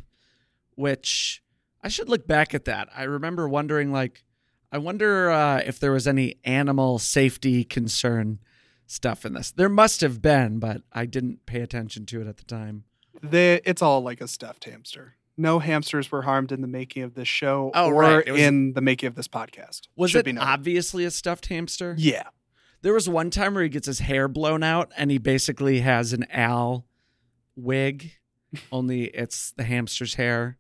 which I should look back at that. I remember wondering, like, I wonder uh, if there was any animal safety concern stuff in this. There must have been, but I didn't pay attention to it at the time. They, it's all like a stuffed hamster. No hamsters were harmed in the making of this show Oh, or right. Was- in the making of this podcast. Was Should it obviously a stuffed hamster? Yeah. There was one time where he gets his hair blown out and he basically has an owl wig, only it's the hamster's hair.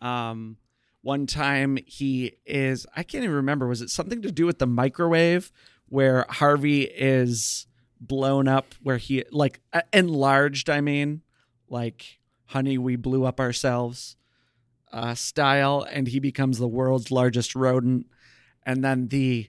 Um, one time he is, I can't even remember, was it something to do with the microwave where Harvey is blown up, where he, like, uh, enlarged, I mean, like, honey, we blew up ourselves uh, style, and he becomes the world's largest rodent. And then the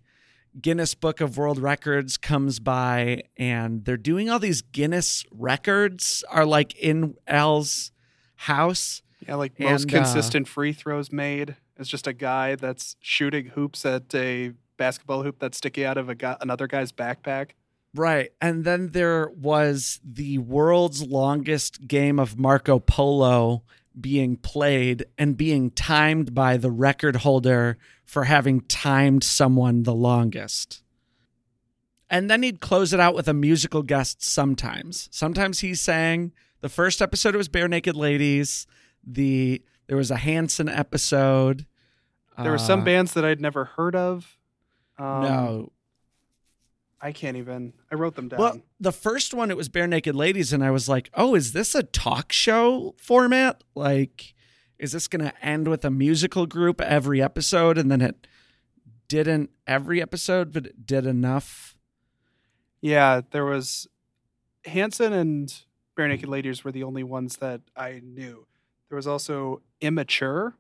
Guinness Book of World Records comes by and they're doing all these Guinness records are like in Al's house. Yeah, like most And, uh, consistent free throws made is just a guy that's shooting hoops at a basketball hoop that's sticking out of a guy, another guy's backpack. Right. And then there was the world's longest game of Marco Polo being played and being timed by the record holder for having timed someone the longest. And then he'd close it out with a musical guest sometimes. Sometimes he sang. The first episode was Barenaked Ladies. The there was a Hanson episode. There were some Uh, bands that I'd never heard of. Um, no, I can't even. I wrote them down. Well, the first one it was Barenaked Ladies, and I was like, "Oh, is this a talk show format? Like, is this going to end with a musical group every episode?" And then it didn't every episode, but it did enough. yeah, there was Hanson and Barenaked Ladies were the only ones that I knew. There was also Immature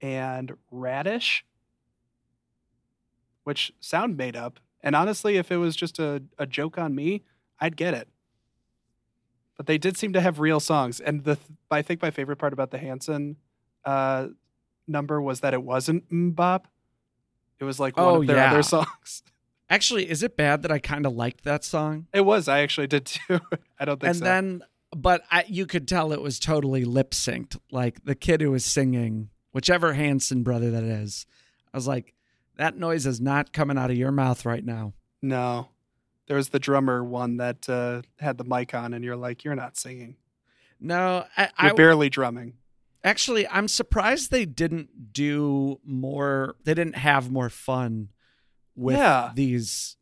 and Radish, which sound made up. And honestly, if it was just a, a joke on me, I'd get it. But they did seem to have real songs. And the th- I think my favorite part about the Hanson uh, number was that it wasn't MMMBop. It was like one Oh, of their yeah. other songs. Actually, is it bad that I kind of liked that song? It was. I actually did too. I don't think and so. then, but I, you could tell it was totally lip synced. Like the kid who was singing, whichever Hanson brother that is, I was like, that noise is not coming out of your mouth right now. no, there was the drummer one that uh, had the mic on, and you're like, you're not singing. No, I, You're I barely drumming. actually I'm surprised they didn't do more. They didn't have more fun with Yeah. these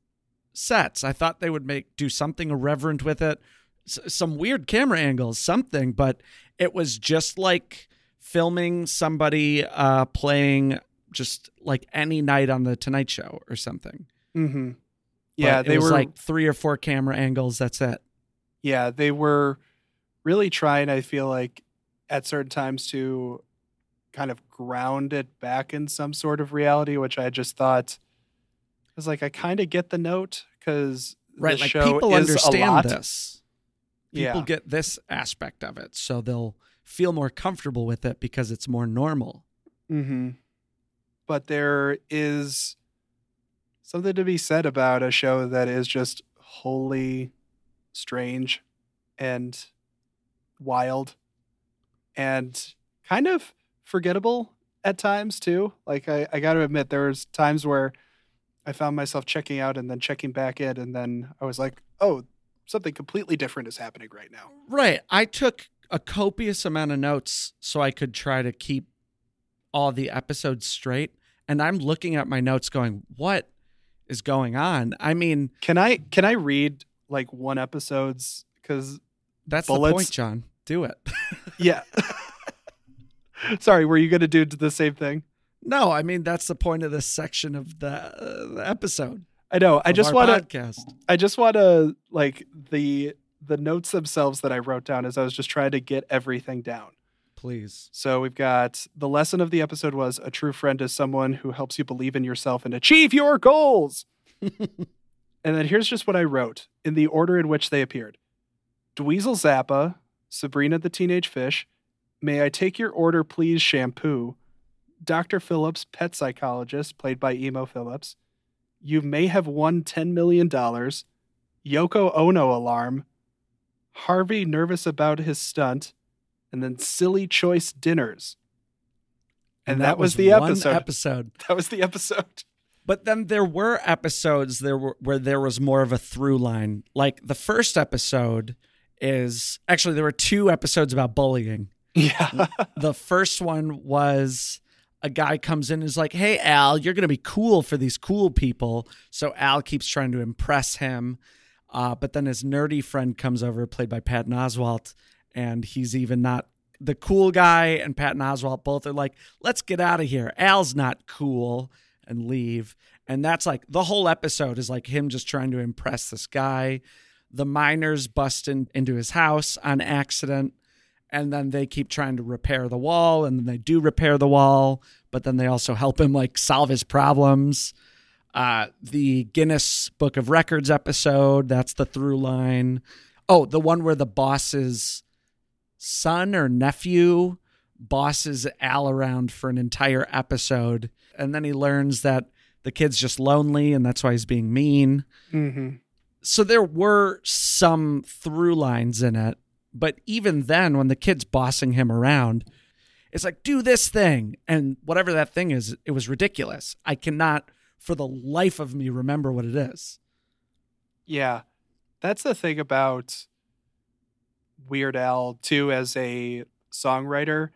sets. I thought they would make do something irreverent with it, S- some weird camera angles, something. But it was just like filming somebody uh, playing just like any night on the Tonight Show or something. Mm-hmm. Yeah, it they was were like three or four camera angles. That's it. yeah, they were really trying, I feel like, at certain times to kind of ground it back in some sort of reality, which I just thought was like, I kind of get the note because Right, the like show people is a understand lot. this. People Yeah. get this aspect of it, so they'll feel more comfortable with it because it's more normal. Mm-hmm. But there is something to be said about a show that is just wholly strange and wild and kind of forgettable at times too. Like I, I gotta admit there was times where I found myself checking out and then checking back in and then I was like, oh, something completely different is happening right now. Right. I took a copious amount of notes so I could try to keep all the episodes straight. And I'm looking at my notes going, what is going on? I mean, Can I can I read like one episode's because that's the point, John. Do it. Yeah. Sorry, were you going to do the same thing? no, I mean, that's the point of this section of the, uh, the episode. I know. I just want to. I just want to like the the notes themselves that I wrote down as I was just trying to get everything down. Please. So we've got the lesson of the episode was a true friend is someone who helps you believe in yourself and achieve your goals. and then here's just what I wrote in the order in which they appeared. Dweezil Zappa, Sabrina the Teenage Fish, May I Take Your Order Please Shampoo, Dr. Phillips, Pet Psychologist, played by Emo Philips, You May Have Won $10 Million, Yoko Ono Alarm, Harvey Nervous About His Stunt, and then Silly Choice Dinners. And, that, was, the one episode. episode. That was the episode. But then there were episodes there were, where there was more of a through line. Like the first episode is actually there were two episodes about bullying. Yeah. The first one was a guy comes in and is like, "Hey Al, you're going to be cool for these cool people." So Al keeps trying to impress him. Uh, but then his nerdy friend comes over, played by Patton Oswalt, and he's even not the cool guy. And Patton Oswalt both are like, "Let's get out of here." Al's not cool, and leave. And that's like the whole episode is like him just trying to impress this guy. The miners bust in, into his house on accident, and then they keep trying to repair the wall, and then they do repair the wall, but then they also help him like solve his problems. Uh, the Guinness Book of Records episode, that's the through line. Oh, the one where the boss's son or nephew bosses Al around for an entire episode, and then he learns that the kid's just lonely and that's why he's being mean. mm-hmm. So there were some through lines in it, but even then, when the kid's bossing him around, it's like, do this thing. And whatever that thing is, it was ridiculous. I cannot, for the life of me, remember what it is. Yeah. That's the thing about Weird Al, too, as a songwriter,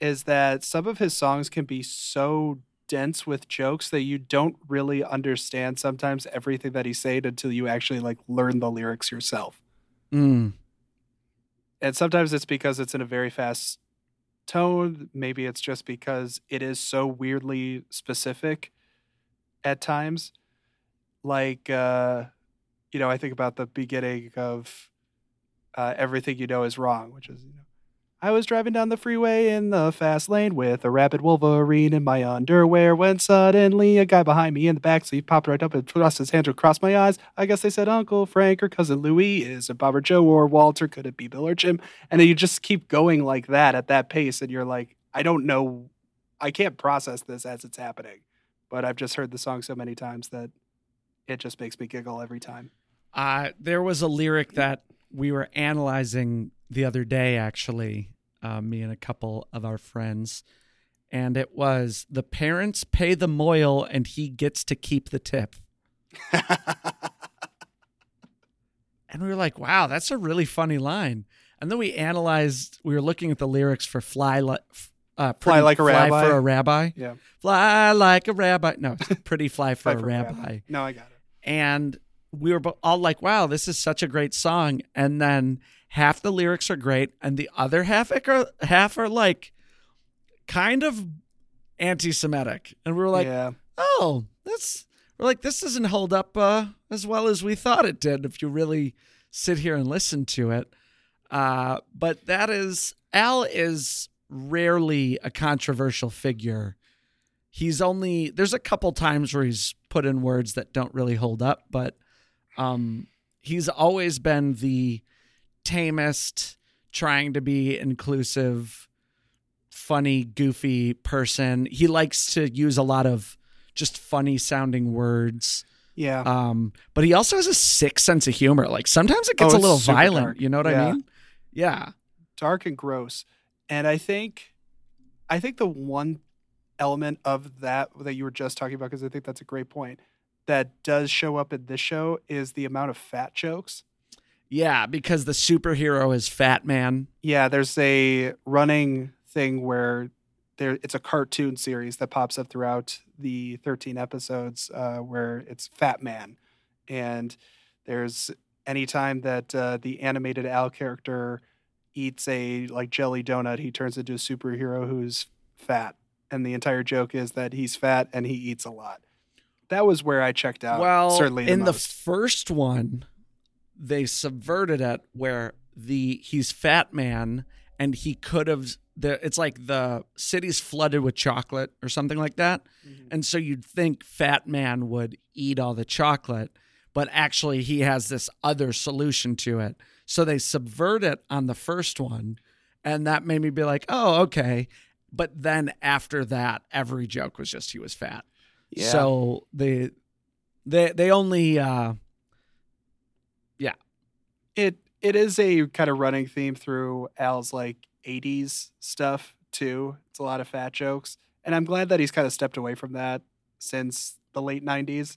is that some of his songs can be so dense with jokes that you don't really understand sometimes everything that he's saying until you actually like learn the lyrics yourself. Mm. And sometimes it's because it's in a very fast tone. Maybe it's just because it is so weirdly specific at times. Like, uh, you know, I think about the beginning of uh, Everything You Know Is Wrong, which is, you know, I was driving down the freeway in the fast lane with a rabid Wolverine in my underwear when suddenly a guy behind me in the backseat popped right up and thrust his hand across my eyes. I guess they said Uncle Frank or Cousin Louie. Is it Bob or Joe or Walter? Could it be Bill or Jim? And then you just keep going like that at that pace, and you're like, I don't know. I can't process this as it's happening. But I've just heard the song so many times that it just makes me giggle every time. Uh, there was a lyric that we were analyzing the other day, actually, uh, me and a couple of our friends. And it was the parents pay the mohel and he gets to keep the tip. And we were like, wow, that's a really funny line. And then we analyzed, we were looking at the lyrics for Fly, li- uh, Fly Like a Rabbi? for a Rabbi. yeah. Fly like a rabbi. No, it's Pretty Fly for, Fly a, for rabbi No, I got it. and we were all like, "Wow, this is such a great song." And then half the lyrics are great, and the other half are half are like kind of anti-Semitic, and we were like, yeah. oh, that's we're like this doesn't hold up uh, as well as we thought it did. If you really sit here and listen to it, uh, but that is Al is rarely a controversial figure. He's only there's a couple times where he's put in words that don't really hold up, but um, he's always been the tamest, trying to be inclusive, funny, goofy person. He likes to use a lot of just funny sounding words. Yeah. Um, but he also has a sick sense of humor. Like sometimes it gets Oh, a little violent. dark. You know what I mean? Yeah. dark and gross. And I think I think the one element of that that you were just talking about because I think that's a great point that does show up in this show is the amount of fat jokes. Yeah, because the superhero is Fat Man. Yeah, there's a running thing where there it's a cartoon series that pops up throughout the 13 episodes uh, where it's Fat Man, and there's anytime that uh, the animated Al character eats a like jelly donut, he turns into a superhero who's fat, and the entire joke is that he's fat and he eats a lot. That was where I checked out. well, certainly the in the first one, they subverted it where the he's Fat Man and he could have the it's like the city's flooded with chocolate or something like that. Mhm. And so you'd think Fat Man would eat all the chocolate, but actually he has this other solution to it. So they subvert it on the first one, and that made me be like, oh, okay. But then after that, every joke was just he was fat. Yeah. So they they they only uh yeah. it it is a kind of running theme through Al's like 80s stuff too. It's a lot of fat jokes. And I'm glad that he's kind of stepped away from that since the late 90s.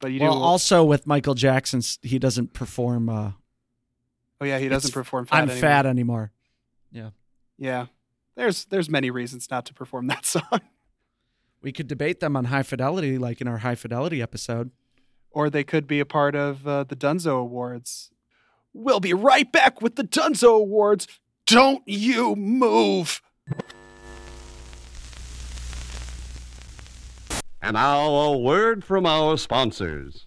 But you well do also with Michael Jackson he doesn't perform uh Oh yeah, he doesn't perform fat I'm anymore. fat anymore. Yeah. Yeah. There's there's many reasons not to perform that song. We could debate them on high fidelity like in our high fidelity episode. or they could be a part of uh, the Dunzo Awards. We'll be right back with the Dunzo Awards. Don't you move. And now a word from our sponsors.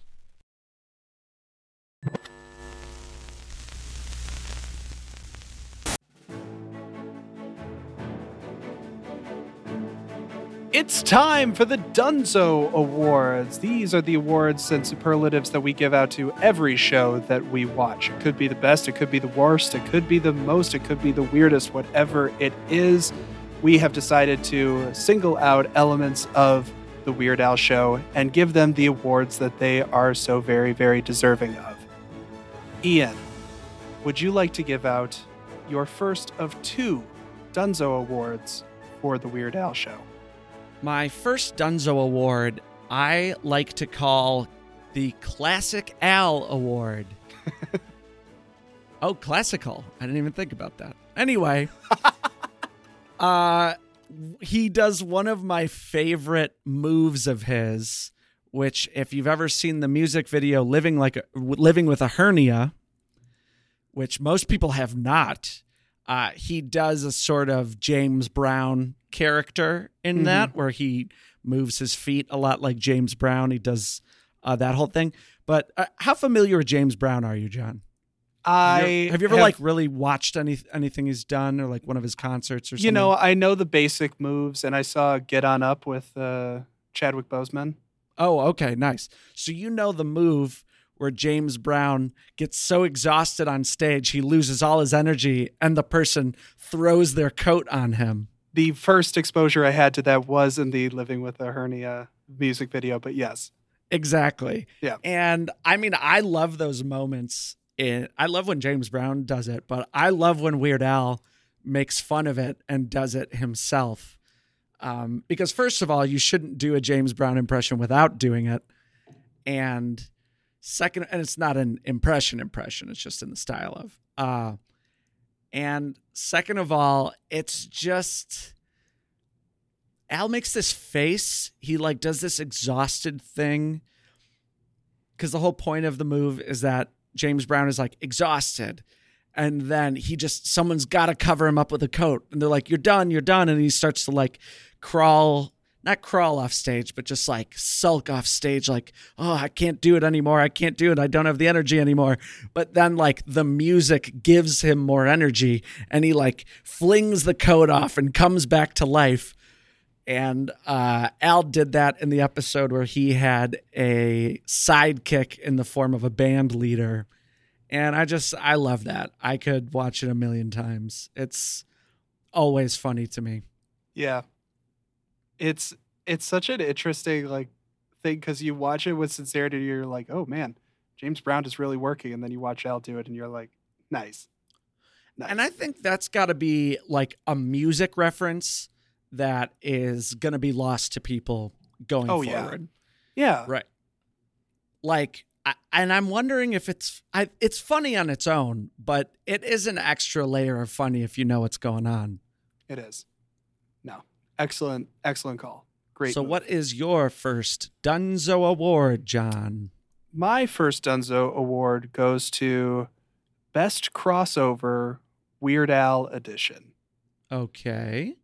It's time for the Dunzo Awards. These are the awards and superlatives that we give out to every show that we watch. It could be the best, it could be the worst, it could be the most, it could be the weirdest, whatever it is. We have decided to single out elements of the Weird Al show and give them the awards that they are so very, very deserving of. Ian, would you like to give out your first of two Dunzo Awards for the Weird Al show? My first Dunzo award I like to call the Classic Al Award. oh, classical. I didn't even think about that. Anyway, uh he does one of my favorite moves of his, which if you've ever seen the music video living like a, living with a hernia, which most people have not, uh, he does a sort of James Brown character in Mhm. that, where he moves his feet a lot like James Brown. He does uh, that whole thing. But uh, how familiar with James Brown are you, John? Have I you ever, have you ever like really watched any anything he's done or like one of his concerts or something? you know I know the basic moves, and I saw Get On Up with uh, Chadwick Boseman. Oh, okay, nice. So you know the move where James Brown gets so exhausted on stage he loses all his energy and the person throws their coat on him. The first exposure I had to that was in the Living with a Hernia music video, but yes, Exactly. Yeah. And I mean, I love those moments. In, I love when James Brown does it, but I love when Weird Al makes fun of it and does it himself. Um, because first of all, you shouldn't do a James Brown impression without doing it, and second, and it's not an impression impression; it's just in the style of. Uh, and second of all, it's just Al makes this face. He like does this exhausted thing. Cause the whole point of the move is that James Brown is like exhausted. and then he just someone's got to cover him up with a coat and they're like you're done you're done and he starts to like crawl not crawl off stage but just like sulk off stage like oh i can't do it anymore i can't do it i don't have the energy anymore but then like the music gives him more energy and he like flings the coat off and comes back to life and uh, Al did that in the episode where he had a sidekick in the form of a band leader. And I just, I love that. I could watch it a million times. It's always funny to me. Yeah. It's it's such an interesting like thing because you watch it with sincerity, you're like, oh man, James Brown is really working, and then you watch Al do it, and you're like, nice. nice. And I think that's got to be like a music reference that is going to be lost to people going Oh, yeah. forward. yeah, Right. Like, I, and I'm wondering if it's I, it's funny on its own, but it is an extra layer of funny if you know what's going on. it is. Excellent, excellent call. Great. so, move. what is your first Dunzo Award, John? My first Dunzo award goes to Best Crossover Weird Al Edition. Okay.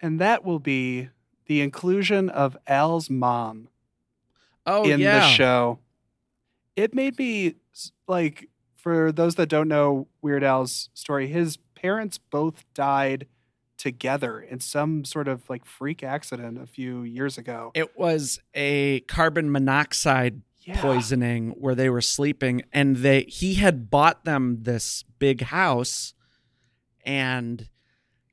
And that will be the inclusion of Al's mom Oh in yeah. the show. It made me like for those that don't know Weird Al's story, his parents both died together in some sort of like freak accident a few years ago. It was a carbon monoxide Yeah. poisoning where they were sleeping and they he had bought them this big house and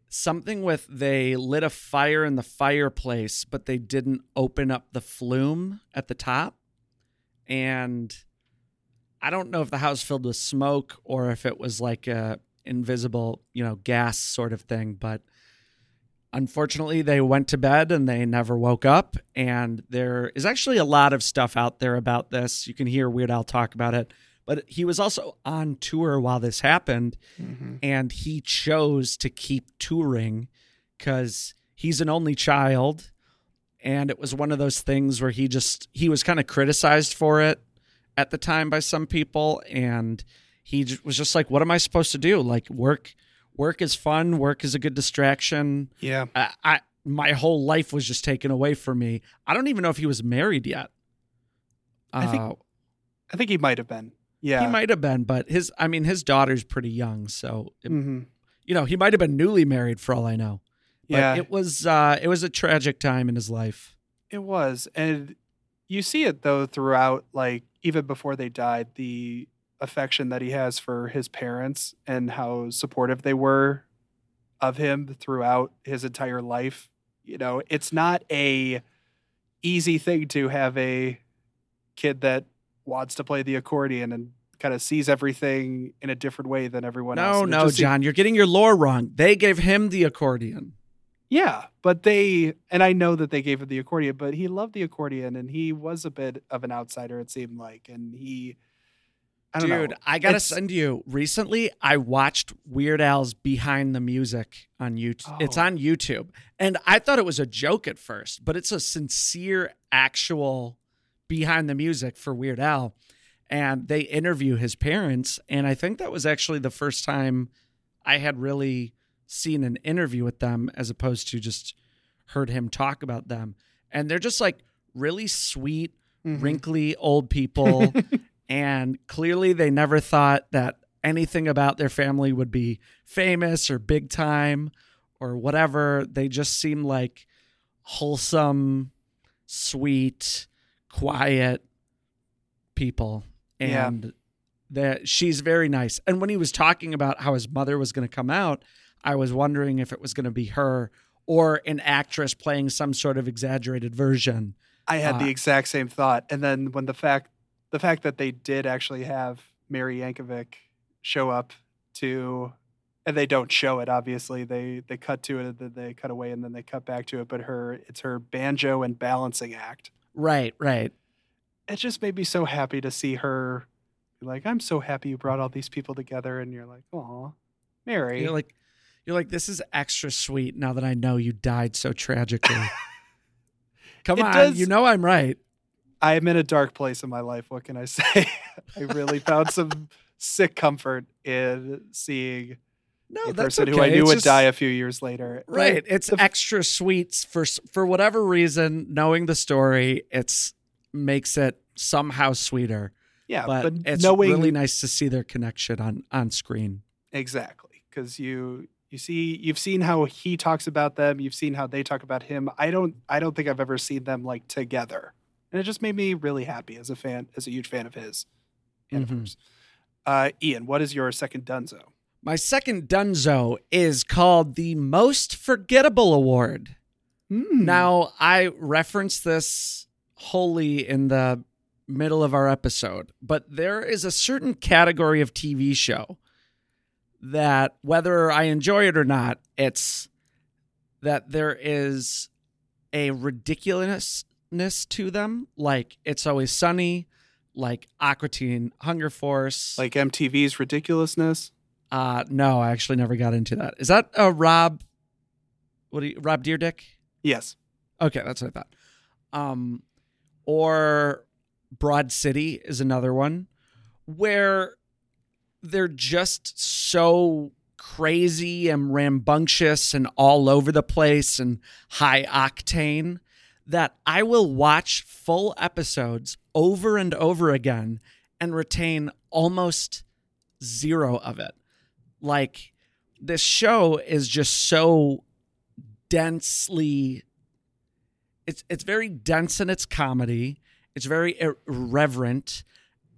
something with they lit a fire in the fireplace but they didn't open up the flume at the top and I don't know if the house filled with smoke or if it was like a invisible, you know, gas sort of thing, but unfortunately they went to bed and they never woke up. And there is actually a lot of stuff out there about this. You can hear Weird Al talk about it, but he was also on tour while this happened. Mhm. and he chose to keep touring cuz he's an only child. And it was one of those things where he just he was kind of criticized for it at the time by some people. And he was just like what am i supposed to do? Like work work is fun work is a good distraction Yeah. I, I my whole life was just taken away from me i don't even know if he was married yet I think- Uh, I think he might have been. Yeah. he might have been but his i mean his daughter's pretty young so it- hmm you know he might have been newly married for all i know but Yeah. it was uh it was a tragic time in his life It was. And you see it though throughout, like, even before they died, the affection that he has for his parents and how supportive they were of him throughout his entire life. You know, it's not a easy thing to have a kid that wants to play the accordion and kind of sees everything in a different way than everyone else. no no john you're getting your lore wrong they gave him the accordion Yeah, but they and I know that they gave him the accordion, but he loved the accordion and he was a bit of an outsider it seemed like and he I Dude, know. I gotta It's- send you. Recently, I watched Weird Al's Behind the Music on YouTube. It's Oh. on YouTube, and I thought it was a joke at first, but it's a sincere, actual Behind the Music for Weird Al, and they interview his parents, and I think that was actually the first time I had really seen an interview with them as opposed to just heard him talk about them, and they're just like really sweet, Mhm. wrinkly old people and clearly they never thought that anything about their family would be famous or big time or whatever they just seemed like wholesome sweet quiet people Yeah. and that she's very nice and when he was talking about how his mother was going to come out i was wondering if it was going to be her or an actress playing some sort of exaggerated version I had uh, the exact same thought. And then when the fact the fact that they did actually have Mary Yankovic show up to and they don't show it obviously. They they cut to it and then they cut away and then they cut back to it, but her it's her banjo and balancing act. right right it just made me so happy to see her be like i'm so happy you brought all these people together and you're like oh mary You're like, you're like, this is extra sweet now that I know you died so tragically. Come It on, does- you know I'm right. I'm in a dark place in my life what can i say i really found some sick comfort in seeing No, a person okay. who I knew It's would just- die a few years later. Right. It's the- extra sweet for for whatever reason. Knowing the story, it's makes it somehow sweeter. yeah, but, but, it's knowing really nice to see their connection on on screen. exactly because you you see you've seen how he talks about them, you've seen how they talk about him. I don't I don't think I've ever seen them like together, and it just made me really happy as a fan, as a huge fan of his and Mhm. hers. Uh, Ian, what is your second Dunzo? My second Dunzo is called the Most Forgettable Award. Hmm. Now, I referenced this wholly in the middle of our episode, but there is a certain category of TV show that, whether I enjoy it or not, it's that there is a ridiculousness to them. Like It's Always Sunny, like Aqua Teen Hunger Force. like MTV's ridiculousness. Uh no, I actually never got into that. Is that a Rob what do you Rob Dyrdek? Yes. Okay, that's what I thought. Um or Broad City is another one where they're just so crazy and rambunctious and all over the place and high octane that I will watch full episodes over and over again and retain almost zero of it. Like this show is just so densely it's it's very dense in its comedy. It's very irreverent.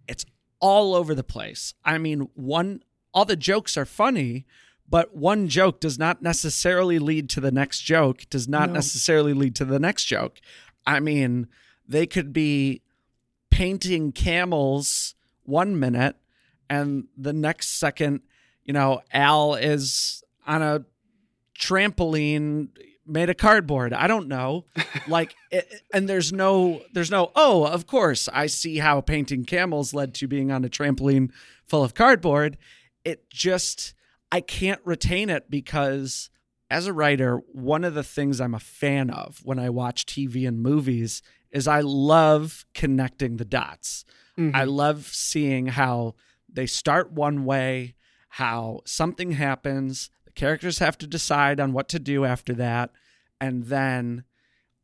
It's all over the place. I mean, one all the jokes are funny, but one joke does not necessarily lead to the next joke, does not No. necessarily lead to the next joke. I mean, they could be painting camels one minute and the next second, you know, Al is on a trampoline made of cardboard. I don't know. Like it, and there's no there's no oh, of course, I see how painting camels led to being on a trampoline full of cardboard. It just I can't retain it because as a writer, one of the things I'm a fan of when I watch TV and movies is I love connecting the dots. Mhm. I love seeing how they start one way, how something happens, the characters have to decide on what to do after that, and then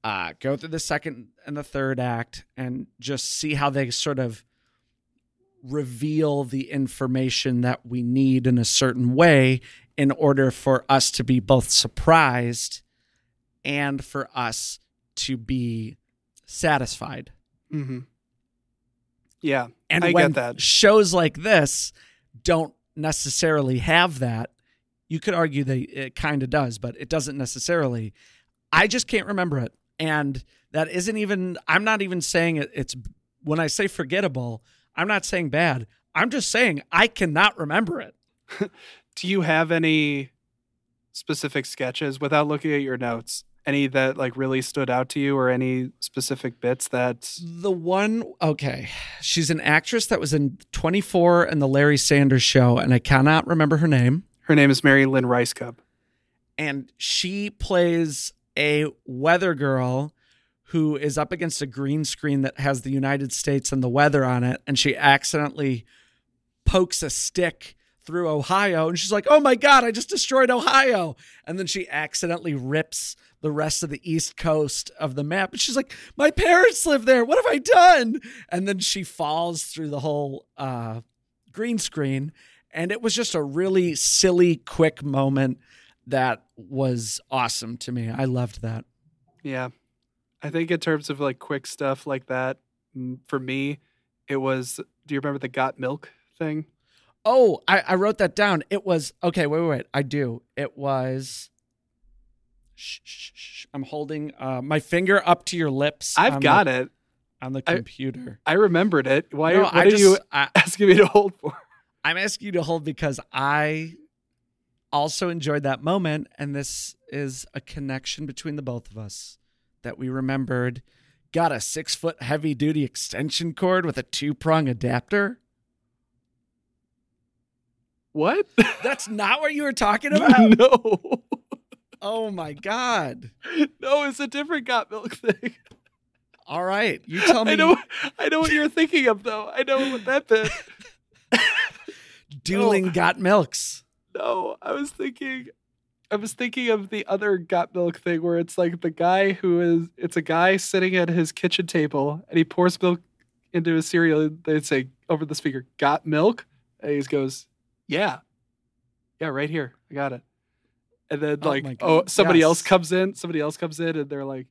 uh, go through the second and the third act and just see how they sort of reveal the information that we need in a certain way in order for us to be both surprised and for us to be satisfied. Mm-hmm. Yeah. And I get when that. shows like this don't necessarily have that, you could argue that it kind of does, but it doesn't necessarily. I just can't remember it. And that isn't even, I'm not even saying it, it's, when I say forgettable, I'm not saying bad. I'm just saying I cannot remember it. Do you have any specific sketches without looking at your notes? Any that like really stood out to you or any specific bits that The one, okay, she's an actress that was in 24 and the Larry Sanders show, and I cannot remember her name. her name is Mary Lynn Rajskub. and she plays a weather girl who is up against a green screen that has the United States and the weather on it, and she accidentally pokes a stick through Ohio, and she's like, "Oh my god, I just destroyed Ohio!" And then she accidentally rips the rest of the East Coast of the map, and she's like, "My parents live there. What have I done?" And then she falls through the whole uh, green screen, and it was just a really silly, quick moment that was awesome to me. I loved that. Yeah. I think in terms of like quick stuff like that, for me, it was do you remember the got milk thing? Oh, I, I wrote that down. It was okay. Wait, wait, wait. I do. It was. Shh, shh, shh. I'm holding uh, my finger up to your lips. I've got the, it. on the I- computer. I remembered it. Why, No, what I are just, you I, asking me to hold for? I'm asking you to hold because I also enjoyed that moment, and this is a connection between the both of us that we remembered. Got a six foot heavy duty extension cord with a two prong adapter. What? That's not what you were talking about. no. oh my god! No, it's a different got milk thing. All right, you tell me. I know I know what you're thinking of though. I know what that dueling got milks. No, I was thinking I was thinking of the other got milk thing where it's like the guy who is it's a guy sitting at his kitchen table and he pours milk into his cereal and they say over the speaker, got milk? And he goes, Yeah. Yeah, right here. I got it. And then Oh like oh somebody else comes in, somebody else comes in and they're like,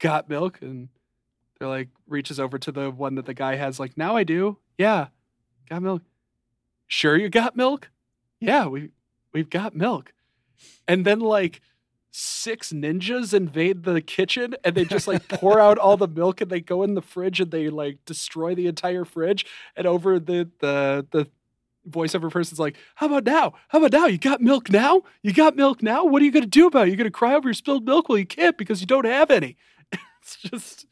got milk? And they're like reaches over to the one that the guy has, like, now I do. Yeah. Got milk. Sure you got milk? Yeah, we we've got milk. And then like six ninjas invade the kitchen and they just like pour out all the milk and they go in the fridge and they like destroy the entire fridge. And over the the the voiceover person's like how about now? How about now? You got milk now? You got milk now? What are you going to do about it? You're going to cry over your spilled milk? Well you can't because you don't have any. It's just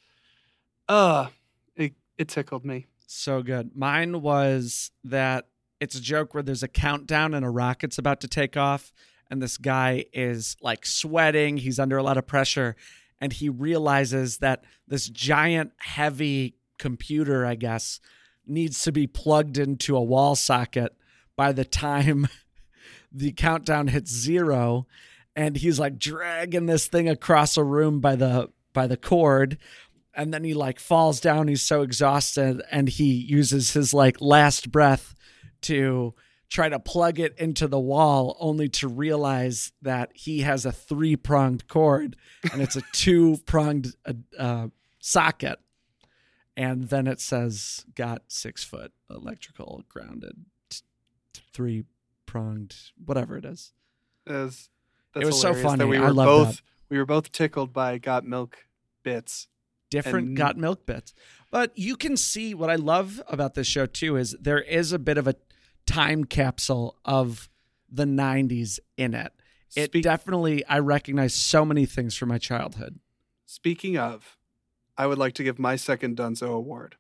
uh it, it tickled me. So good. Mine was that it's a joke where there's a countdown and a rocket's about to take off, and this guy is like sweating. He's under a lot of pressure, and he realizes that this giant, heavy computer, I guess, needs to be plugged into a wall socket by the time the countdown hits zero. And he's like dragging this thing across a room by the by the cord and then he like falls down he's so exhausted and he uses his like last breath to try to plug it into the wall only to realize that he has a three-pronged cord and it's a two-pronged uh, uh, socket and then it says got six foot electrical grounded t- t- three-pronged whatever it is It was, It was so funny. we were both that. we were both tickled by got milk bits different And- got milk bits. But you can see what I love about this show too is there is a bit of a time capsule of the 90s in it. It Speak- definitely I recognize so many things from my childhood. Speaking of, I would like to give my second Dunzo award.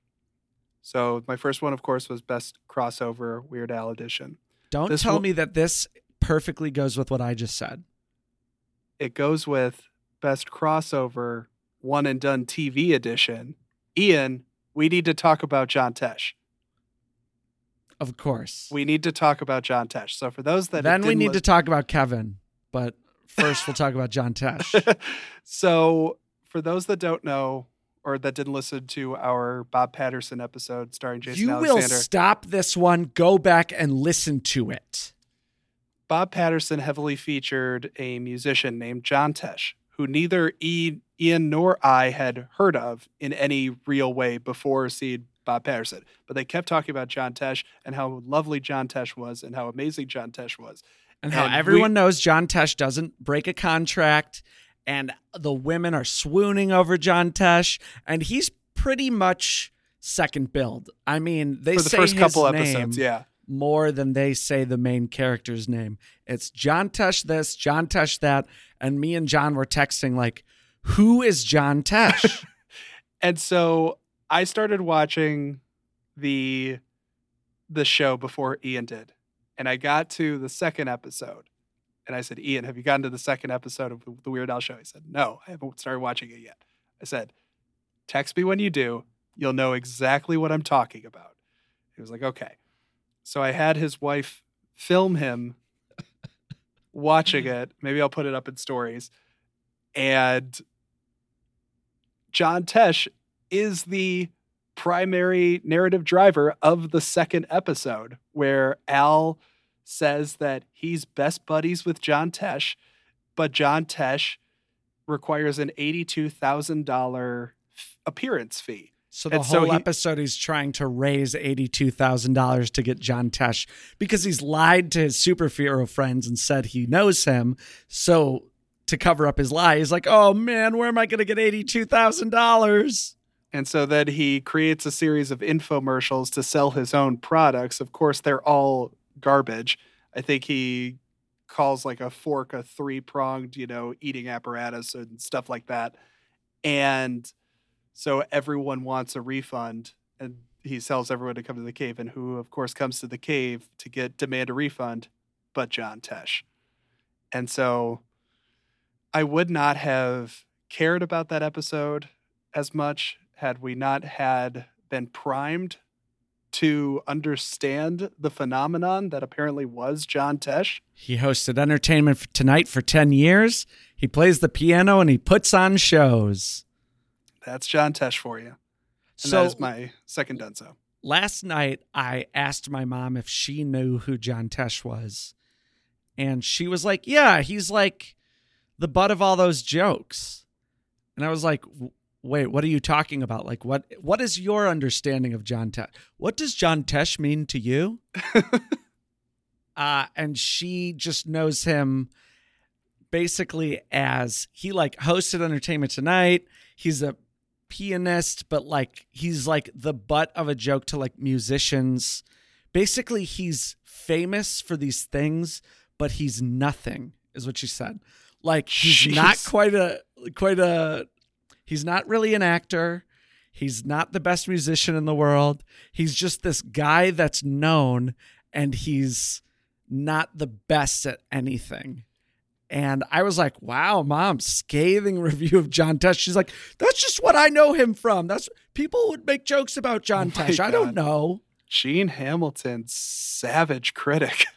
So my first one, of course, was best crossover Weird Al edition. Don't This tell will- me that this perfectly goes with what I just said. It goes with best crossover one and done TV edition. Ian, we need to talk about John Tesh. Of course. We need to talk about John Tesh. So for those that then we need li- to talk about Kevin, but first we'll talk about John Tesh. so for those that don't know or that didn't listen to our Bob Patterson episode starring Jason you will stop this one, go back and listen to it. Bob Patterson heavily featured a musician named John Tesh, who neither Ian nor I had heard of in any real way before seeing Bob Patterson. But they kept talking about John Tesh and how lovely John Tesh was and how amazing John Tesh was. And how And we- everyone knows John Tesh doesn't break a contract, and the women are swooning over John Tesh, and he's pretty much second build. I mean, they the say first his couple name episodes, yeah. more than they say the main character's name. It's John Tesh this, John Tesh that, and me and John were texting like, "Who is John Tesh?" And so I started watching the the show before Ian did. And I got to the second episode. And I said, Ian, have you gotten to the second episode of the Weird Al show? He said, No, I haven't started watching it yet. I said, Text me when you do. You'll know exactly what I'm talking about. He was like, Okay. So I had his wife film him watching it. Maybe I'll put it up in stories. And John Tesh is the primary narrative driver of the second episode, where Al says that he's best buddies with John Tesh, but John Tesh requires an $82,000 appearance fee. So the And so whole he- episode, he's trying to raise eighty-two thousand dollars to get John Tesh because he's lied to his superhero friends and said he knows him. So to cover up his lie, he's like, "Oh man, where am I going to get eighty-two thousand dollars?" And so then he creates a series of infomercials to sell his own products. Of course, they're all garbage. I think he calls like a fork a three pronged, you know, eating apparatus and stuff like that. And so everyone wants a refund. And he tells everyone to come to the cave. And who, of course, comes to the cave to get demand a refund? But John Tesh. And so I would not have cared about that episode as much had we not had been primed to understand the phenomenon that apparently was John Tesh. He hosted Entertainment for Tonight for 10 years. He plays the piano and he puts on shows. That's John Tesh for you. And so that is my second Dunzo. last night I asked my mom if she knew who John Tesh was. And she was like, "Yeah, he's like the butt of all those jokes." And I was like, "W- "Wait, what are you talking about? Like what what is your understanding of John Tesh? What does John Tesh mean to you?" uh and she just knows him basically as he like hosted entertainment tonight. He's a pianist, but like he's like the butt of a joke to like musicians. Basically, he's famous for these things, but he's nothing, is what she said. Like he's not quite a quite a he's not really an actor. He's not the best musician in the world. He's just this guy that's known and he's not the best at anything. And I was like, wow, mom, scathing review of John Tesh. She's like, that's just what I know him from. That's people would make jokes about John Oh Tesh. I don't know. Gene Hamilton, savage critic.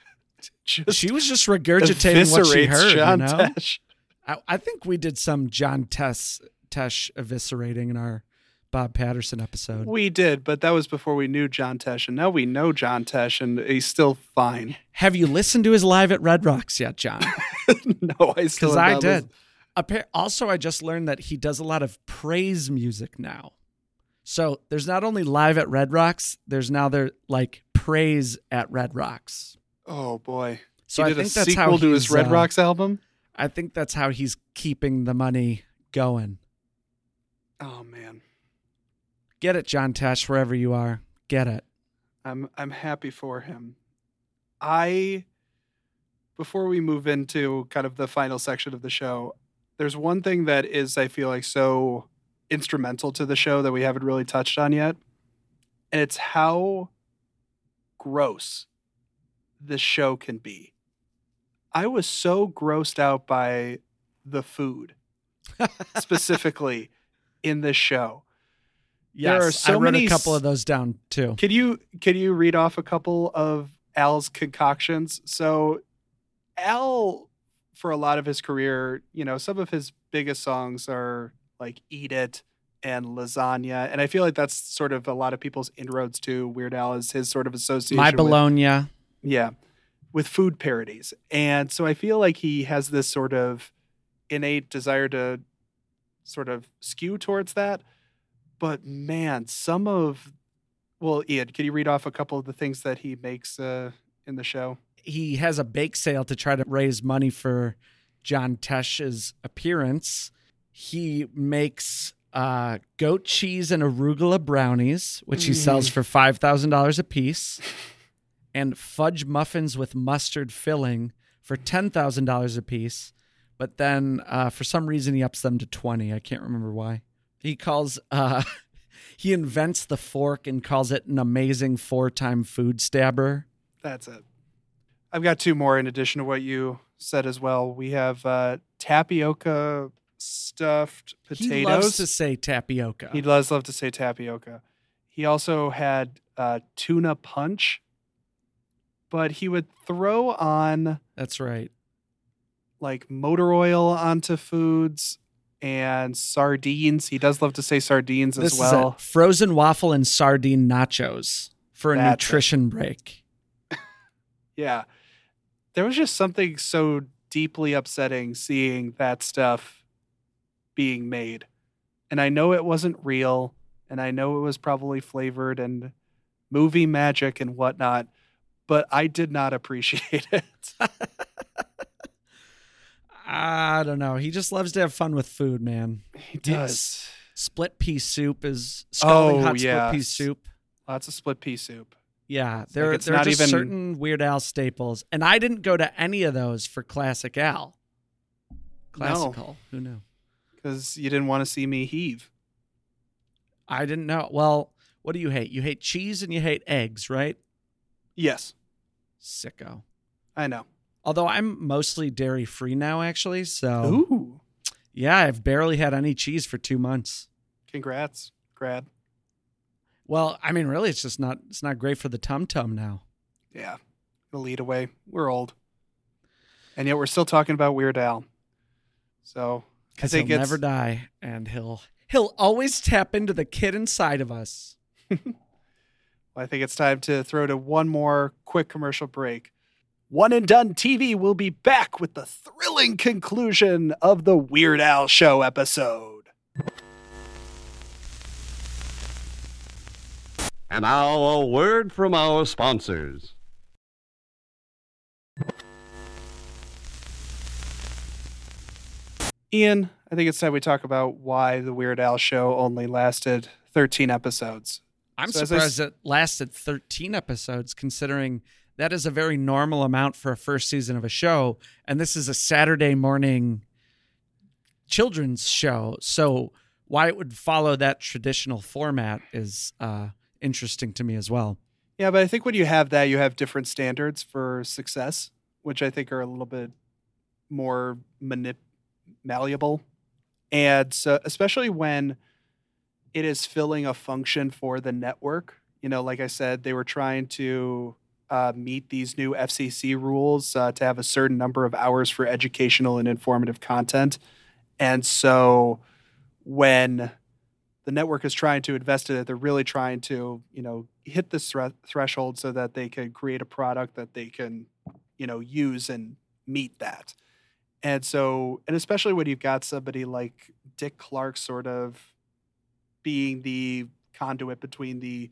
Just She was just regurgitating what she heard. John you know? Tesh. I, I think we did some John Tesh, Tesh eviscerating in our Bob Patterson episode. We did, but that was before we knew John Tesh, and now we know John Tesh, and he's still fine. Have you listened to his live at Red Rocks yet, John? no, I still Because I did. listened. Also, I just learned that he does a lot of praise music now. So there's not only live at Red Rocks, there's now there like praise at Red Rocks. Oh boy, So he I think that's sequel how to his Red uh, Rocks album. I think that's how he's keeping the money going. Oh man, Get it, John Tesh, wherever you are. Get it. I'm I'm happy for him. I before we move into kind of the final section of the show, there's one thing that is I feel like so instrumental to the show that we haven't really touched on yet. And it's how gross the show can be. I was so grossed out by the food specifically in this show. Yes, There are so I wrote many a couple of those down too. Can you can you read off a couple of Al's concoctions? So Al for a lot of his career, you know, some of his biggest songs are like Eat It and Lasagna. And I feel like that's sort of a lot of people's inroads to Weird Al is his sort of association My with- Bologna. yeah, with food parodies. And so I feel like he has this sort of innate desire to sort of skew towards that. But man, some of well, Ian, can you read off a couple of the things that he makes uh, in the show? he has a bake sale to try to raise money for John Tesh's appearance. He makes uh, goat cheese and arugula brownies, which he sells for five thousand dollars a piece, and fudge muffins with mustard filling for ten thousand dollars a piece. But then, uh, for some reason, he ups them to twenty. I can't remember why. He calls. Uh, he invents the fork and calls it an amazing four-time food stabber. That's it. I've got two more in addition to what you said as well. We have uh, tapioca stuffed potatoes. He loves to say tapioca. He does love to say tapioca. He also had uh, tuna punch, but he would throw on That's right. Like motor oil onto foods and sardines. He does love to say sardines This as well. frozen waffle and sardine nachos for a That's it. nutrition break. Yeah. There was just something so deeply upsetting seeing that stuff being made. And I know it wasn't real, and I know it was probably flavored and movie magic and whatnot, but I did not appreciate it. I don't know. He just loves to have fun with food, man. He does. Split pea soup is scalding Oh, hot split pea soup. Lots of split pea soup. Yeah, there, it's there are just even- certain Weird Al staples, and I didn't go to any of those for Classic Al. Classical, who knew? Because you didn't want to see me heave. I didn't know. Well, what do you hate? You hate cheese and you hate eggs, right? Yes, Sicko. I know. Although I'm mostly dairy free now, actually. So Ooh. yeah, I've barely had any cheese for two months. Congrats, grad. Well, I mean, really, it's just not. It's not great for the tum tum now. Yeah, the lead away. We're old, and yet we're still talking about Weird Al. So Because he'll it's never die, and he'll he'll always tap into the kid inside of us. well, I think it's time to throw to one more quick commercial break. One and Done TV will be back with the thrilling conclusion of the Weird Al Show episode. And now a word from our sponsors. Ian, I think it's time we talk about why the Weird Al Show only lasted 13 episodes. I'm So as I surprised it lasted 13 episodes, considering that is a very normal amount for a first season of a show, and this is a Saturday morning children's show. So why it would follow that traditional format is uh, interesting to me as well. Yeah, but I think when you have that, you have different standards for success, which I think are a little bit more manip- malleable. And so, especially when it is filling a function for the network, you know, like I said, they were trying to uh, meet these new FCC rules uh, to have a certain number of hours for educational and informative content. And so, when the network is trying to invest in it. They're really trying to, you know, hit this thre- threshold so that they can create a product that they can, you know, use and meet that. And so, and especially when you've got somebody like Dick Clark sort of being the conduit between the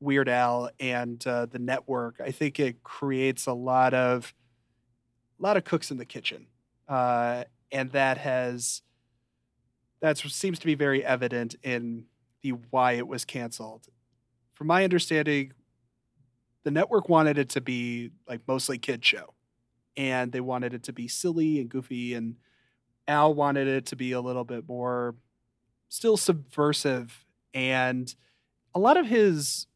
Weird Al and uh, the network, I think it creates a lot of, a lot of cooks in the kitchen, uh, and that has that seems to be very evident in the why it was canceled. From my understanding, the network wanted it to be like mostly kid show, and they wanted it to be silly and goofy, and Al wanted it to be a little bit more still subversive, and a lot of his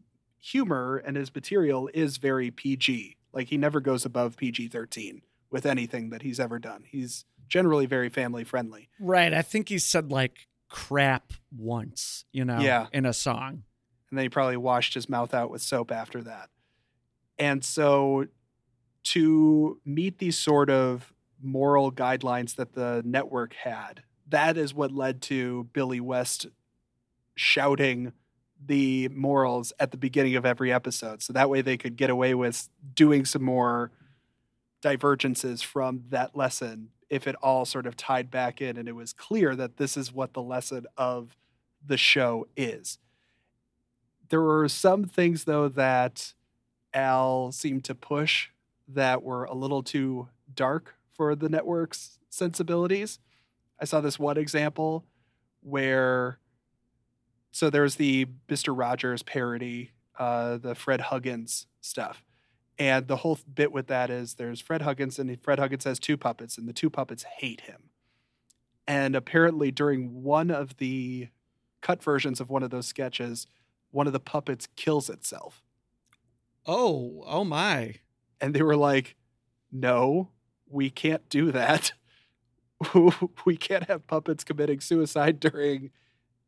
humor and his material is very PG. Like he never goes above PG thirteen with anything that he's ever done. He's generally very family friendly. Right. I think he said like crap once, you know, Yeah. in a song. and then he probably washed his mouth out with soap after that. And so to meet these sort of moral guidelines that the network had, that is what led to Billy West shouting the morals at the beginning of every episode. So that way they could get away with doing some more divergences from that lesson if it all sort of tied back in and it was clear that this is what the lesson of the show is. There were some things though that Al seemed to push that were a little too dark for the network's sensibilities. I saw this one example where so there's the Mr. Rogers parody, uh, the Fred Huggins stuff. And the whole bit with that is there's Fred Huggins, and Fred Huggins has two puppets, and the two puppets hate him. And apparently, during one of the cut versions of one of those sketches, one of the puppets kills itself. Oh, oh my. And they were like, no, we can't do that. we can't have puppets committing suicide during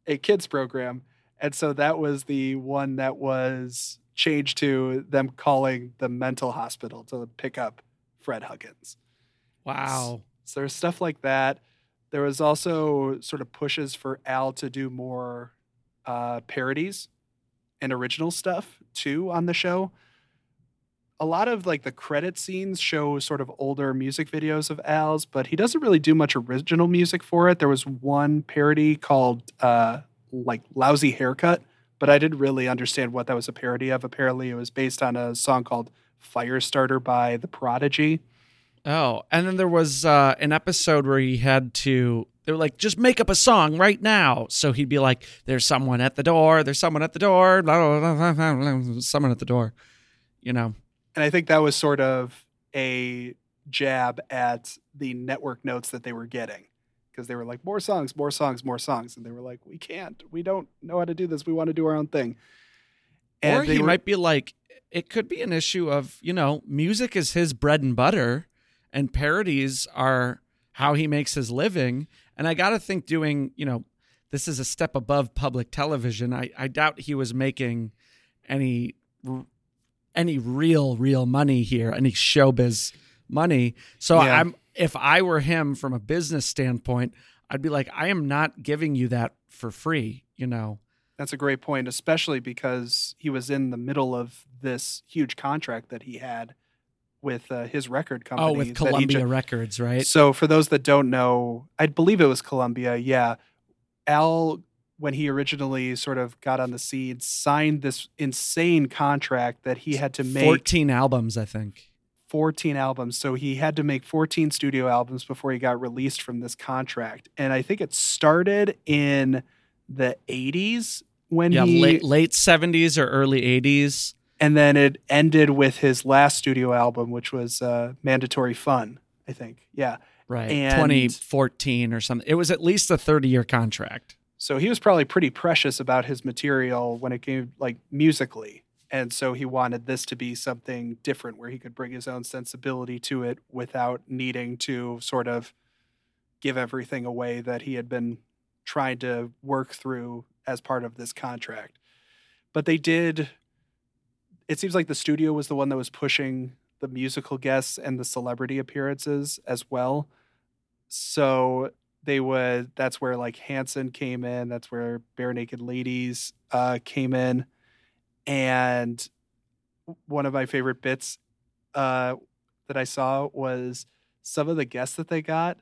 a kids program. And so that was the one that was changed to them calling the mental hospital to pick up Fred Huggins. Wow. So there's stuff like that. There was also sort of pushes for Al to do more uh, parodies and original stuff too on the show. A lot of like the credit scenes show sort of older music videos of Al's, but he doesn't really do much original music for it. There was one parody called uh, like Lousy Haircut, but I didn't really understand what that was a parody of. Apparently, it was based on a song called Firestarter by The Prodigy. Oh, and then there was uh, an episode where he had to. They were like, just make up a song right now. So he'd be like, "There's someone at the door. There's someone at the door. Blah, blah, blah, someone at the door." You know. And I think that was sort of a jab at the network notes that they were getting because they were like, more songs, more songs, more songs. And they were like, we can't, we don't know how to do this. We want to do our own thing. And or they he were- might be like, it could be an issue of you know, music is his bread and butter, and parodies are how he makes his living. And I got to think doing you know this is a step above public television. I, I doubt he was making any r- any real real money here, any showbiz money. So Yeah. I'm if I were him from a business standpoint, I'd be like, I am not giving you that for free. You know, That's a great point, especially because he was in the middle of this huge contract that he had with uh, his record company. oh, with Columbia ju- Records, right? So, for those that don't know, I believe it was Columbia. Yeah. Al, when he originally sort of got on the scene, signed this insane contract that he had to make 14 albums, I think. 14 albums. So he had to make 14 studio albums before he got released from this contract. And I think it started in the 80s when Yeah, he late late 70s or early 80s. and then it ended with his last studio album which was uh, Mandatory Fun, I think. Yeah. Right. And- 2014 or something. It was at least a 30 year contract. So he was probably pretty precious about his material when it came like musically. And so he wanted this to be something different where he could bring his own sensibility to it without needing to sort of give everything away that he had been trying to work through as part of this contract. But they did it seems like the studio was the one that was pushing the musical guests and the celebrity appearances as well. So they would that's where like Hanson came in, that's where Barenaked Ladies uh came in. And one of my favorite bits uh that I saw was some of the guests that they got.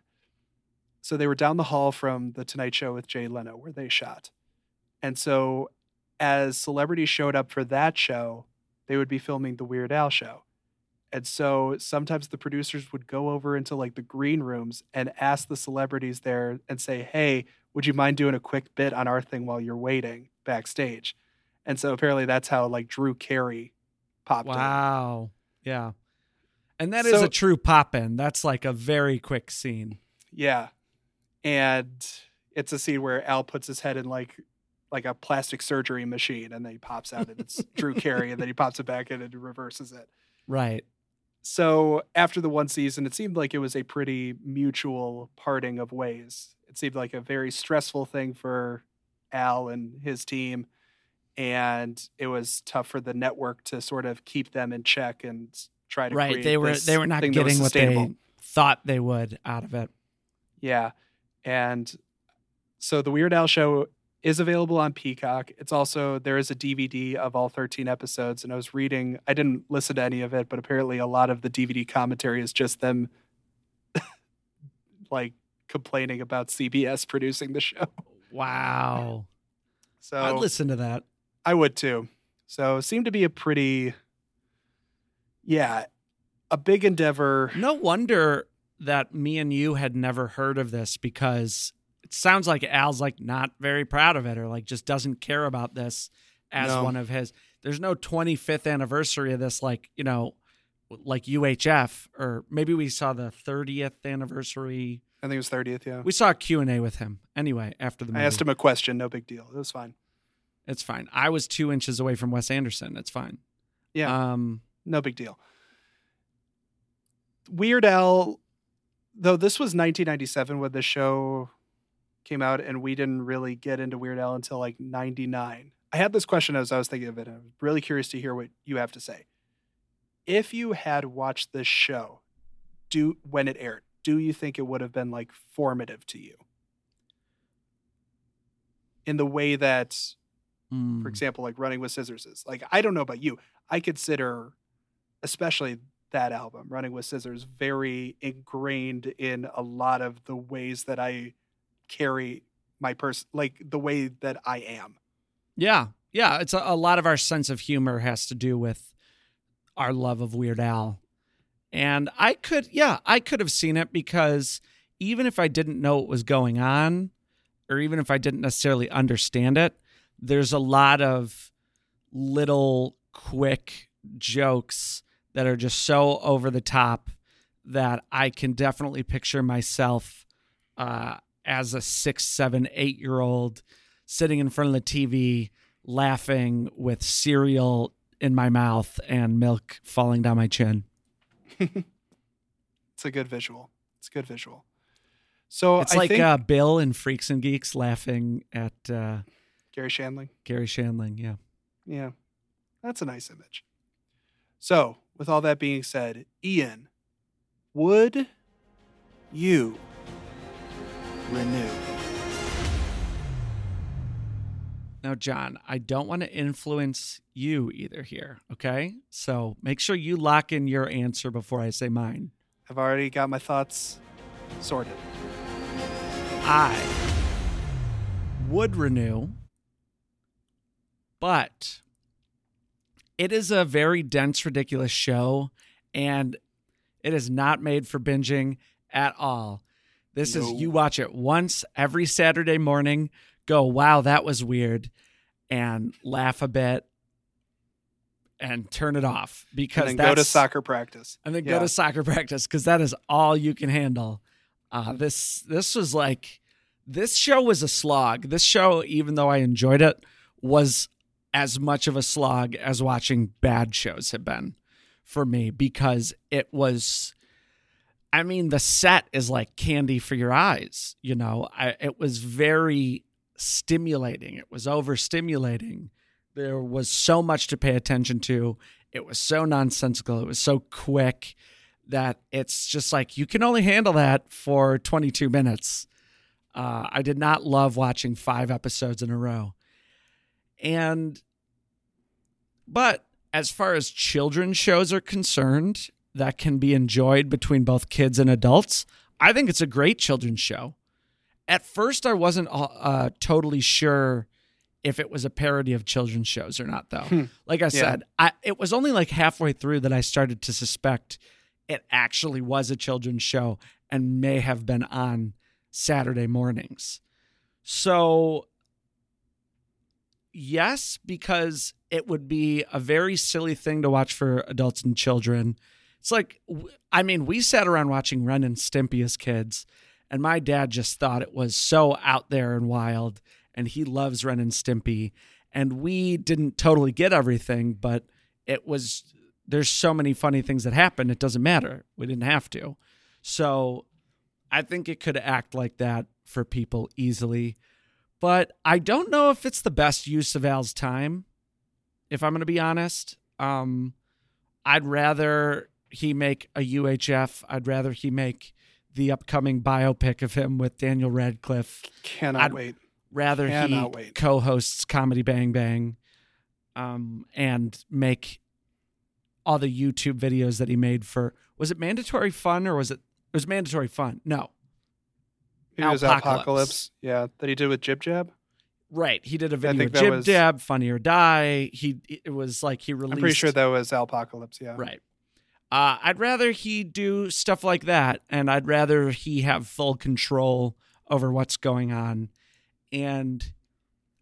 So they were down the hall from the Tonight Show with Jay Leno where they shot. And so as celebrities showed up for that show, they would be filming the Weird Al show. And so sometimes the producers would go over into like the green rooms and ask the celebrities there and say, Hey, would you mind doing a quick bit on our thing while you're waiting backstage? And so apparently that's how like Drew Carey popped in. Wow. Yeah. And that is So- a true pop in. That's like a very quick scene. Yeah. And it's a scene where Al puts his head in like like a plastic surgery machine and then he pops out and it's Drew Carey and then he pops it back in and reverses it. Right. So after the one season, it seemed like it was a pretty mutual parting of ways. It seemed like a very stressful thing for Al and his team. And it was tough for the network to sort of keep them in check and try to Right. They were they were not thing that was getting what they thought they would out of it. Yeah. And so the Weird Al show is available on Peacock. It's also there is a DVD of all 13 episodes and I was reading I didn't listen to any of it, but apparently a lot of the DVD commentary is just them like complaining about CBS producing the show. Wow. So I'd listen to that. I would too. So it seemed to be a pretty yeah, a big endeavor. No wonder that me and you had never heard of this because it sounds like Al's like not very proud of it or like just doesn't care about this as No. one of his. There's no 25th anniversary of this, like, you know, like UHF or maybe we saw the 30th anniversary. I think it was 30th, yeah. We saw a Q&A with him anyway after the movie. I asked him a question, no big deal. It was fine. It's fine. I was two inches away from Wes Anderson. It's fine. Yeah. Um, no big deal. Weird Al, though this was 1997 when the show came out, and we didn't really get into Weird Al until like 99. I had this question as I was thinking of it, and I'm really curious to hear what you have to say. If you had watched this show, do when it aired, do you think it would have been like formative to you? In the way that mm, for example, like Running with Scissors is. Like, I don't know about you. I consider, especially that album, Running with Scissors, very ingrained in a lot of the ways that I carry my person, like the way that I am. Yeah, yeah. It's a, a lot of our sense of humor has to do with our love of Weird Al, and I could, yeah, I could have seen it because even if I didn't know what was going on, or even if I didn't necessarily understand it, there's a lot of little quick jokes that are just so over the top that I can definitely picture myself uh, as a six, seven, eight year old sitting in front of the TV laughing with cereal in my mouth and milk falling down my chin. It's a good visual. It's a good visual. So It's I like think uh, Bill and Freaks and Geeks laughing at uh, Garry Shandling. Garry Shandling. Yeah. Yeah, that's a nice image. So, with all that being said, Ian, would you renew? Now, John, I don't want to influence you either here. Okay. So make sure you lock in your answer before I say mine. I've already got my thoughts sorted. I would renew, but it is a very dense, ridiculous show, and it is not made for binging at all. This is you watch it once every Saturday morning, go, wow, that was weird, and laugh a bit and turn it off because And go to soccer practice. and then Yeah. go to soccer practice because that is all you can handle. Uh, this this was like this show was a slog. This show, even though I enjoyed it, was as much of a slog as watching bad shows have been for me because it was. I mean, the set is like candy for your eyes. You know, I, it was very stimulating. It was overstimulating. There was so much to pay attention to. It was so nonsensical. It was so quick that it's just like you can only handle that for 22 minutes. Uh, I did not love watching five episodes in a row. And, but as far as children's shows are concerned, that can be enjoyed between both kids and adults, I think it's a great children's show. At first, I wasn't uh, totally sure if it was a parody of children's shows or not, though. Hmm. Like I Yeah. said, I, it was only like halfway through that I started to suspect it actually was a children's show and may have been on Saturday mornings. So, yes, because it would be a very silly thing to watch for adults and children. It's like, I mean, we sat around watching Ren and Stimpy as kids, and my dad just thought it was so out there and wild, and he loves Ren and Stimpy. And we didn't totally get everything, but it was, there's so many funny things that happen, it doesn't matter. We didn't have to. So I think it could act like that for people easily. But I don't know if it's the best use of Al's time, if I'm going to be honest. Um, I'd rather he make a UHF. I'd rather he make the upcoming biopic of him with Daniel Radcliffe. Cannot I'd- wait. Rather he wait. co-hosts Comedy Bang Bang, um, and make all the YouTube videos that he made for. Was it mandatory fun or was it? It was mandatory fun. No, It was Apocalypse. Yeah, that he did with Jib Jab. Right. He did a video think with Jib was- Dab, Funny or Die. He it was like he released I'm pretty sure that was Apocalypse. Yeah. Right. Uh, I'd rather he do stuff like that, and I'd rather he have full control over what's going on. And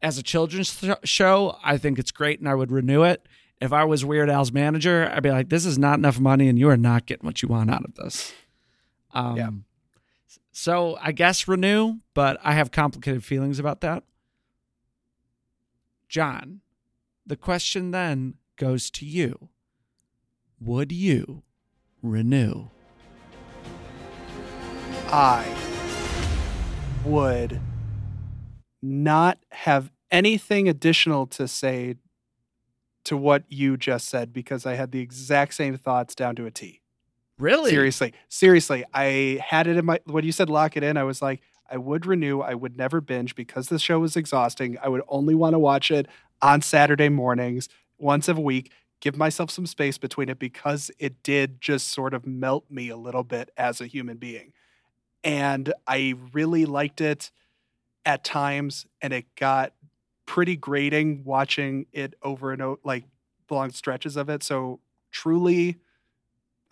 as a children's th- show, I think it's great, and I would renew it. If I was Weird Al's manager, I'd be like, "This is not enough money, and you are not getting what you want out of this." Um, Yeah. So I guess renew, but I have complicated feelings about that. John, the question then goes to you. Would you renew? I would not have anything additional to say to what you just said because I had the exact same thoughts down to a T. Really? Seriously, seriously, I had it in my when you said lock it in. I was like, I would renew. I would never binge because the show was exhausting. I would only want to watch it on Saturday mornings once a week. Give myself some space between it because it did just sort of melt me a little bit as a human being, and I really liked it at times, and it got pretty grating watching it over and over, like long stretches of it. So truly.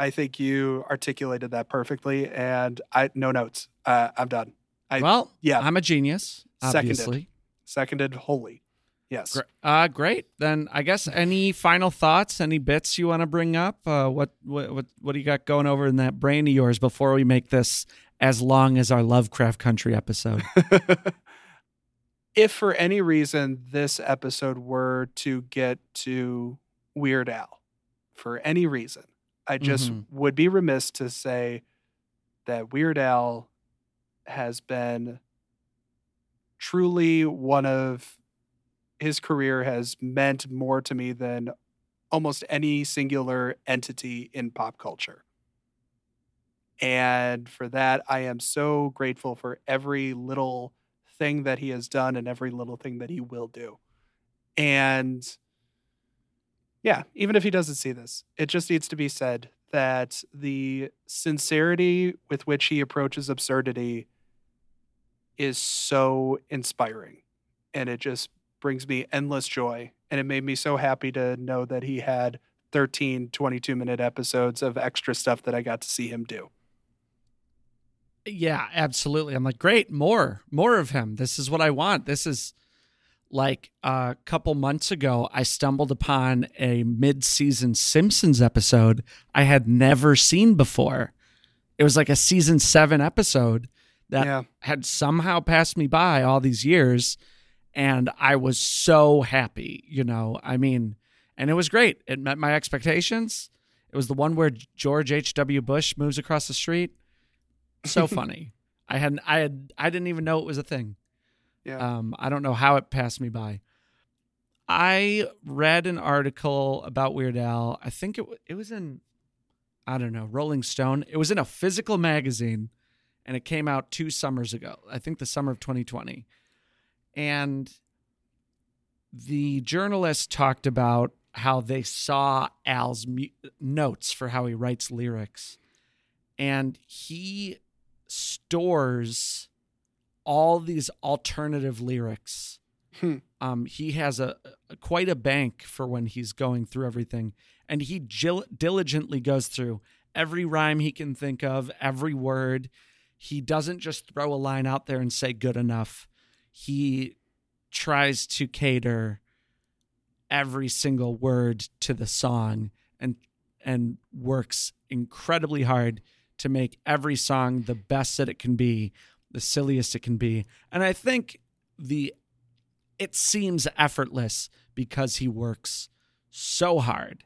I think you articulated that perfectly, and I no notes. Uh, I'm done. I well, yeah. I'm a genius, Seconded. obviously. seconded wholly. Yes. Uh, great. Then I guess any final thoughts, any bits you want to bring up? Uh, what, what what what do you got going over in that brain of yours before we make this as long as our Lovecraft Country episode? if for any reason this episode were to get to Weird Al, for any reason, I just Mhm. would be remiss to say that Weird Al has been truly one of his career has meant more to me than almost any singular entity in pop culture. And for that, I am so grateful for every little thing that he has done and every little thing that he will do. And yeah, even if he doesn't see this, it just needs to be said that the sincerity with which he approaches absurdity is so inspiring. And it just brings me endless joy. And it made me so happy to know that he had 13 22 minute episodes of extra stuff that I got to see him do. Yeah, absolutely. I'm like, great, more, more of him. This is what I want. This is like a couple months ago, I stumbled upon a mid season Simpsons episode I had never seen before. It was like a season seven episode that Yeah. had somehow passed me by all these years. And I was so happy, you know. I mean, and it was great. It met my expectations. It was the one where George H.W. Bush moves across the street. So funny. I hadn't I had I didn't even know it was a thing. Yeah. Um, I don't know how it passed me by. I read an article about Weird Al. I think it it was in I don't know Rolling Stone. It was in a physical magazine, and it came out two summers ago. I think the summer of 2020, and the journalist talked about how they saw Al's mu- notes for how he writes lyrics, and he stores all these alternative lyrics. Hmm. Um, he has a, a quite a bank for when he's going through everything, and he gil- diligently goes through every rhyme he can think of, every word. He doesn't just throw a line out there and say good enough. He tries to cater every single word to the song and and works incredibly hard to make every song the best that it can be, the silliest it can be. And I think the it seems effortless because he works so hard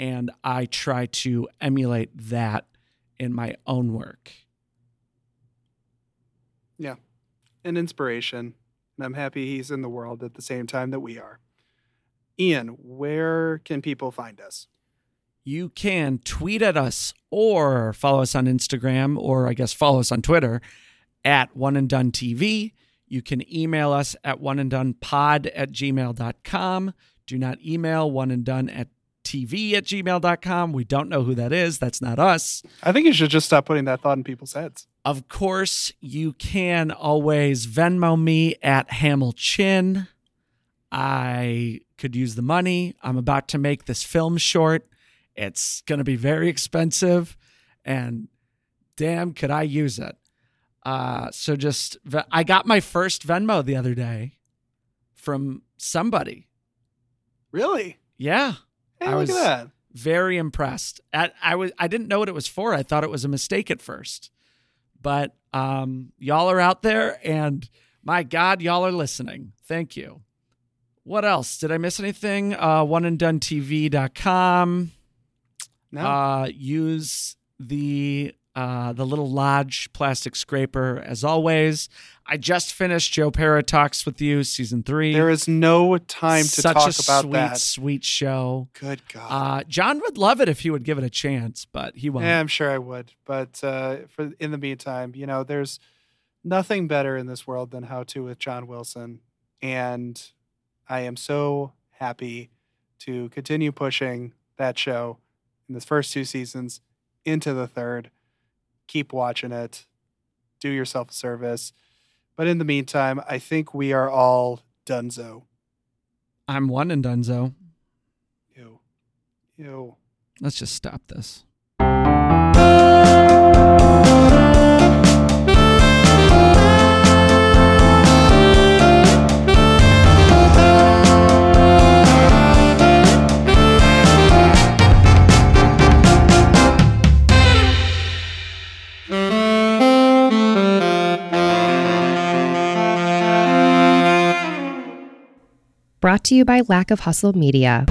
and I try to emulate that in my own work. Yeah. An inspiration. And I'm happy he's in the world at the same time that we are. Ian, where can people find us? you can tweet at us or follow us on Instagram or I guess follow us on Twitter at one and done TV. You can email us at one and done pod at gmail.com. Do not email one and done at TV at gmail.com. We don't know who that is. That's not us. I think you should just stop putting that thought in people's heads. Of course, you can always Venmo me at Hamel Chin. I could use the money. I'm about to make this film short. It's going to be very expensive, and damn, could I use it? Uh, so just, I got my first Venmo the other day from somebody. Really? Yeah, Hey, I look was- at that. very impressed. At, I was I didn't know what it was for. I thought it was a mistake at first. But um y'all are out there and my god, y'all are listening. Thank you. What else? Did I miss anything? Uh oneanddonetv.com. No. Uh use the uh the little lodge plastic scraper as always. I just finished Joe Pera Talks with You season 3. there is no time to Such talk a about sweet that. sweet show. Good God. Uh, John would love it if he would give it a chance, but he won't. Yeah, I'm sure I would. But uh, for in the meantime, you know, there's nothing better in this world than How to with John Wilson, and I am so happy to continue pushing that show in the first two seasons into the third. Keep watching it. Do yourself a service. But in the meantime, I think we are all donezo. I'm one and donezo. Ew. Ew. Let's just stop this. To you by Lack of Hustle Media.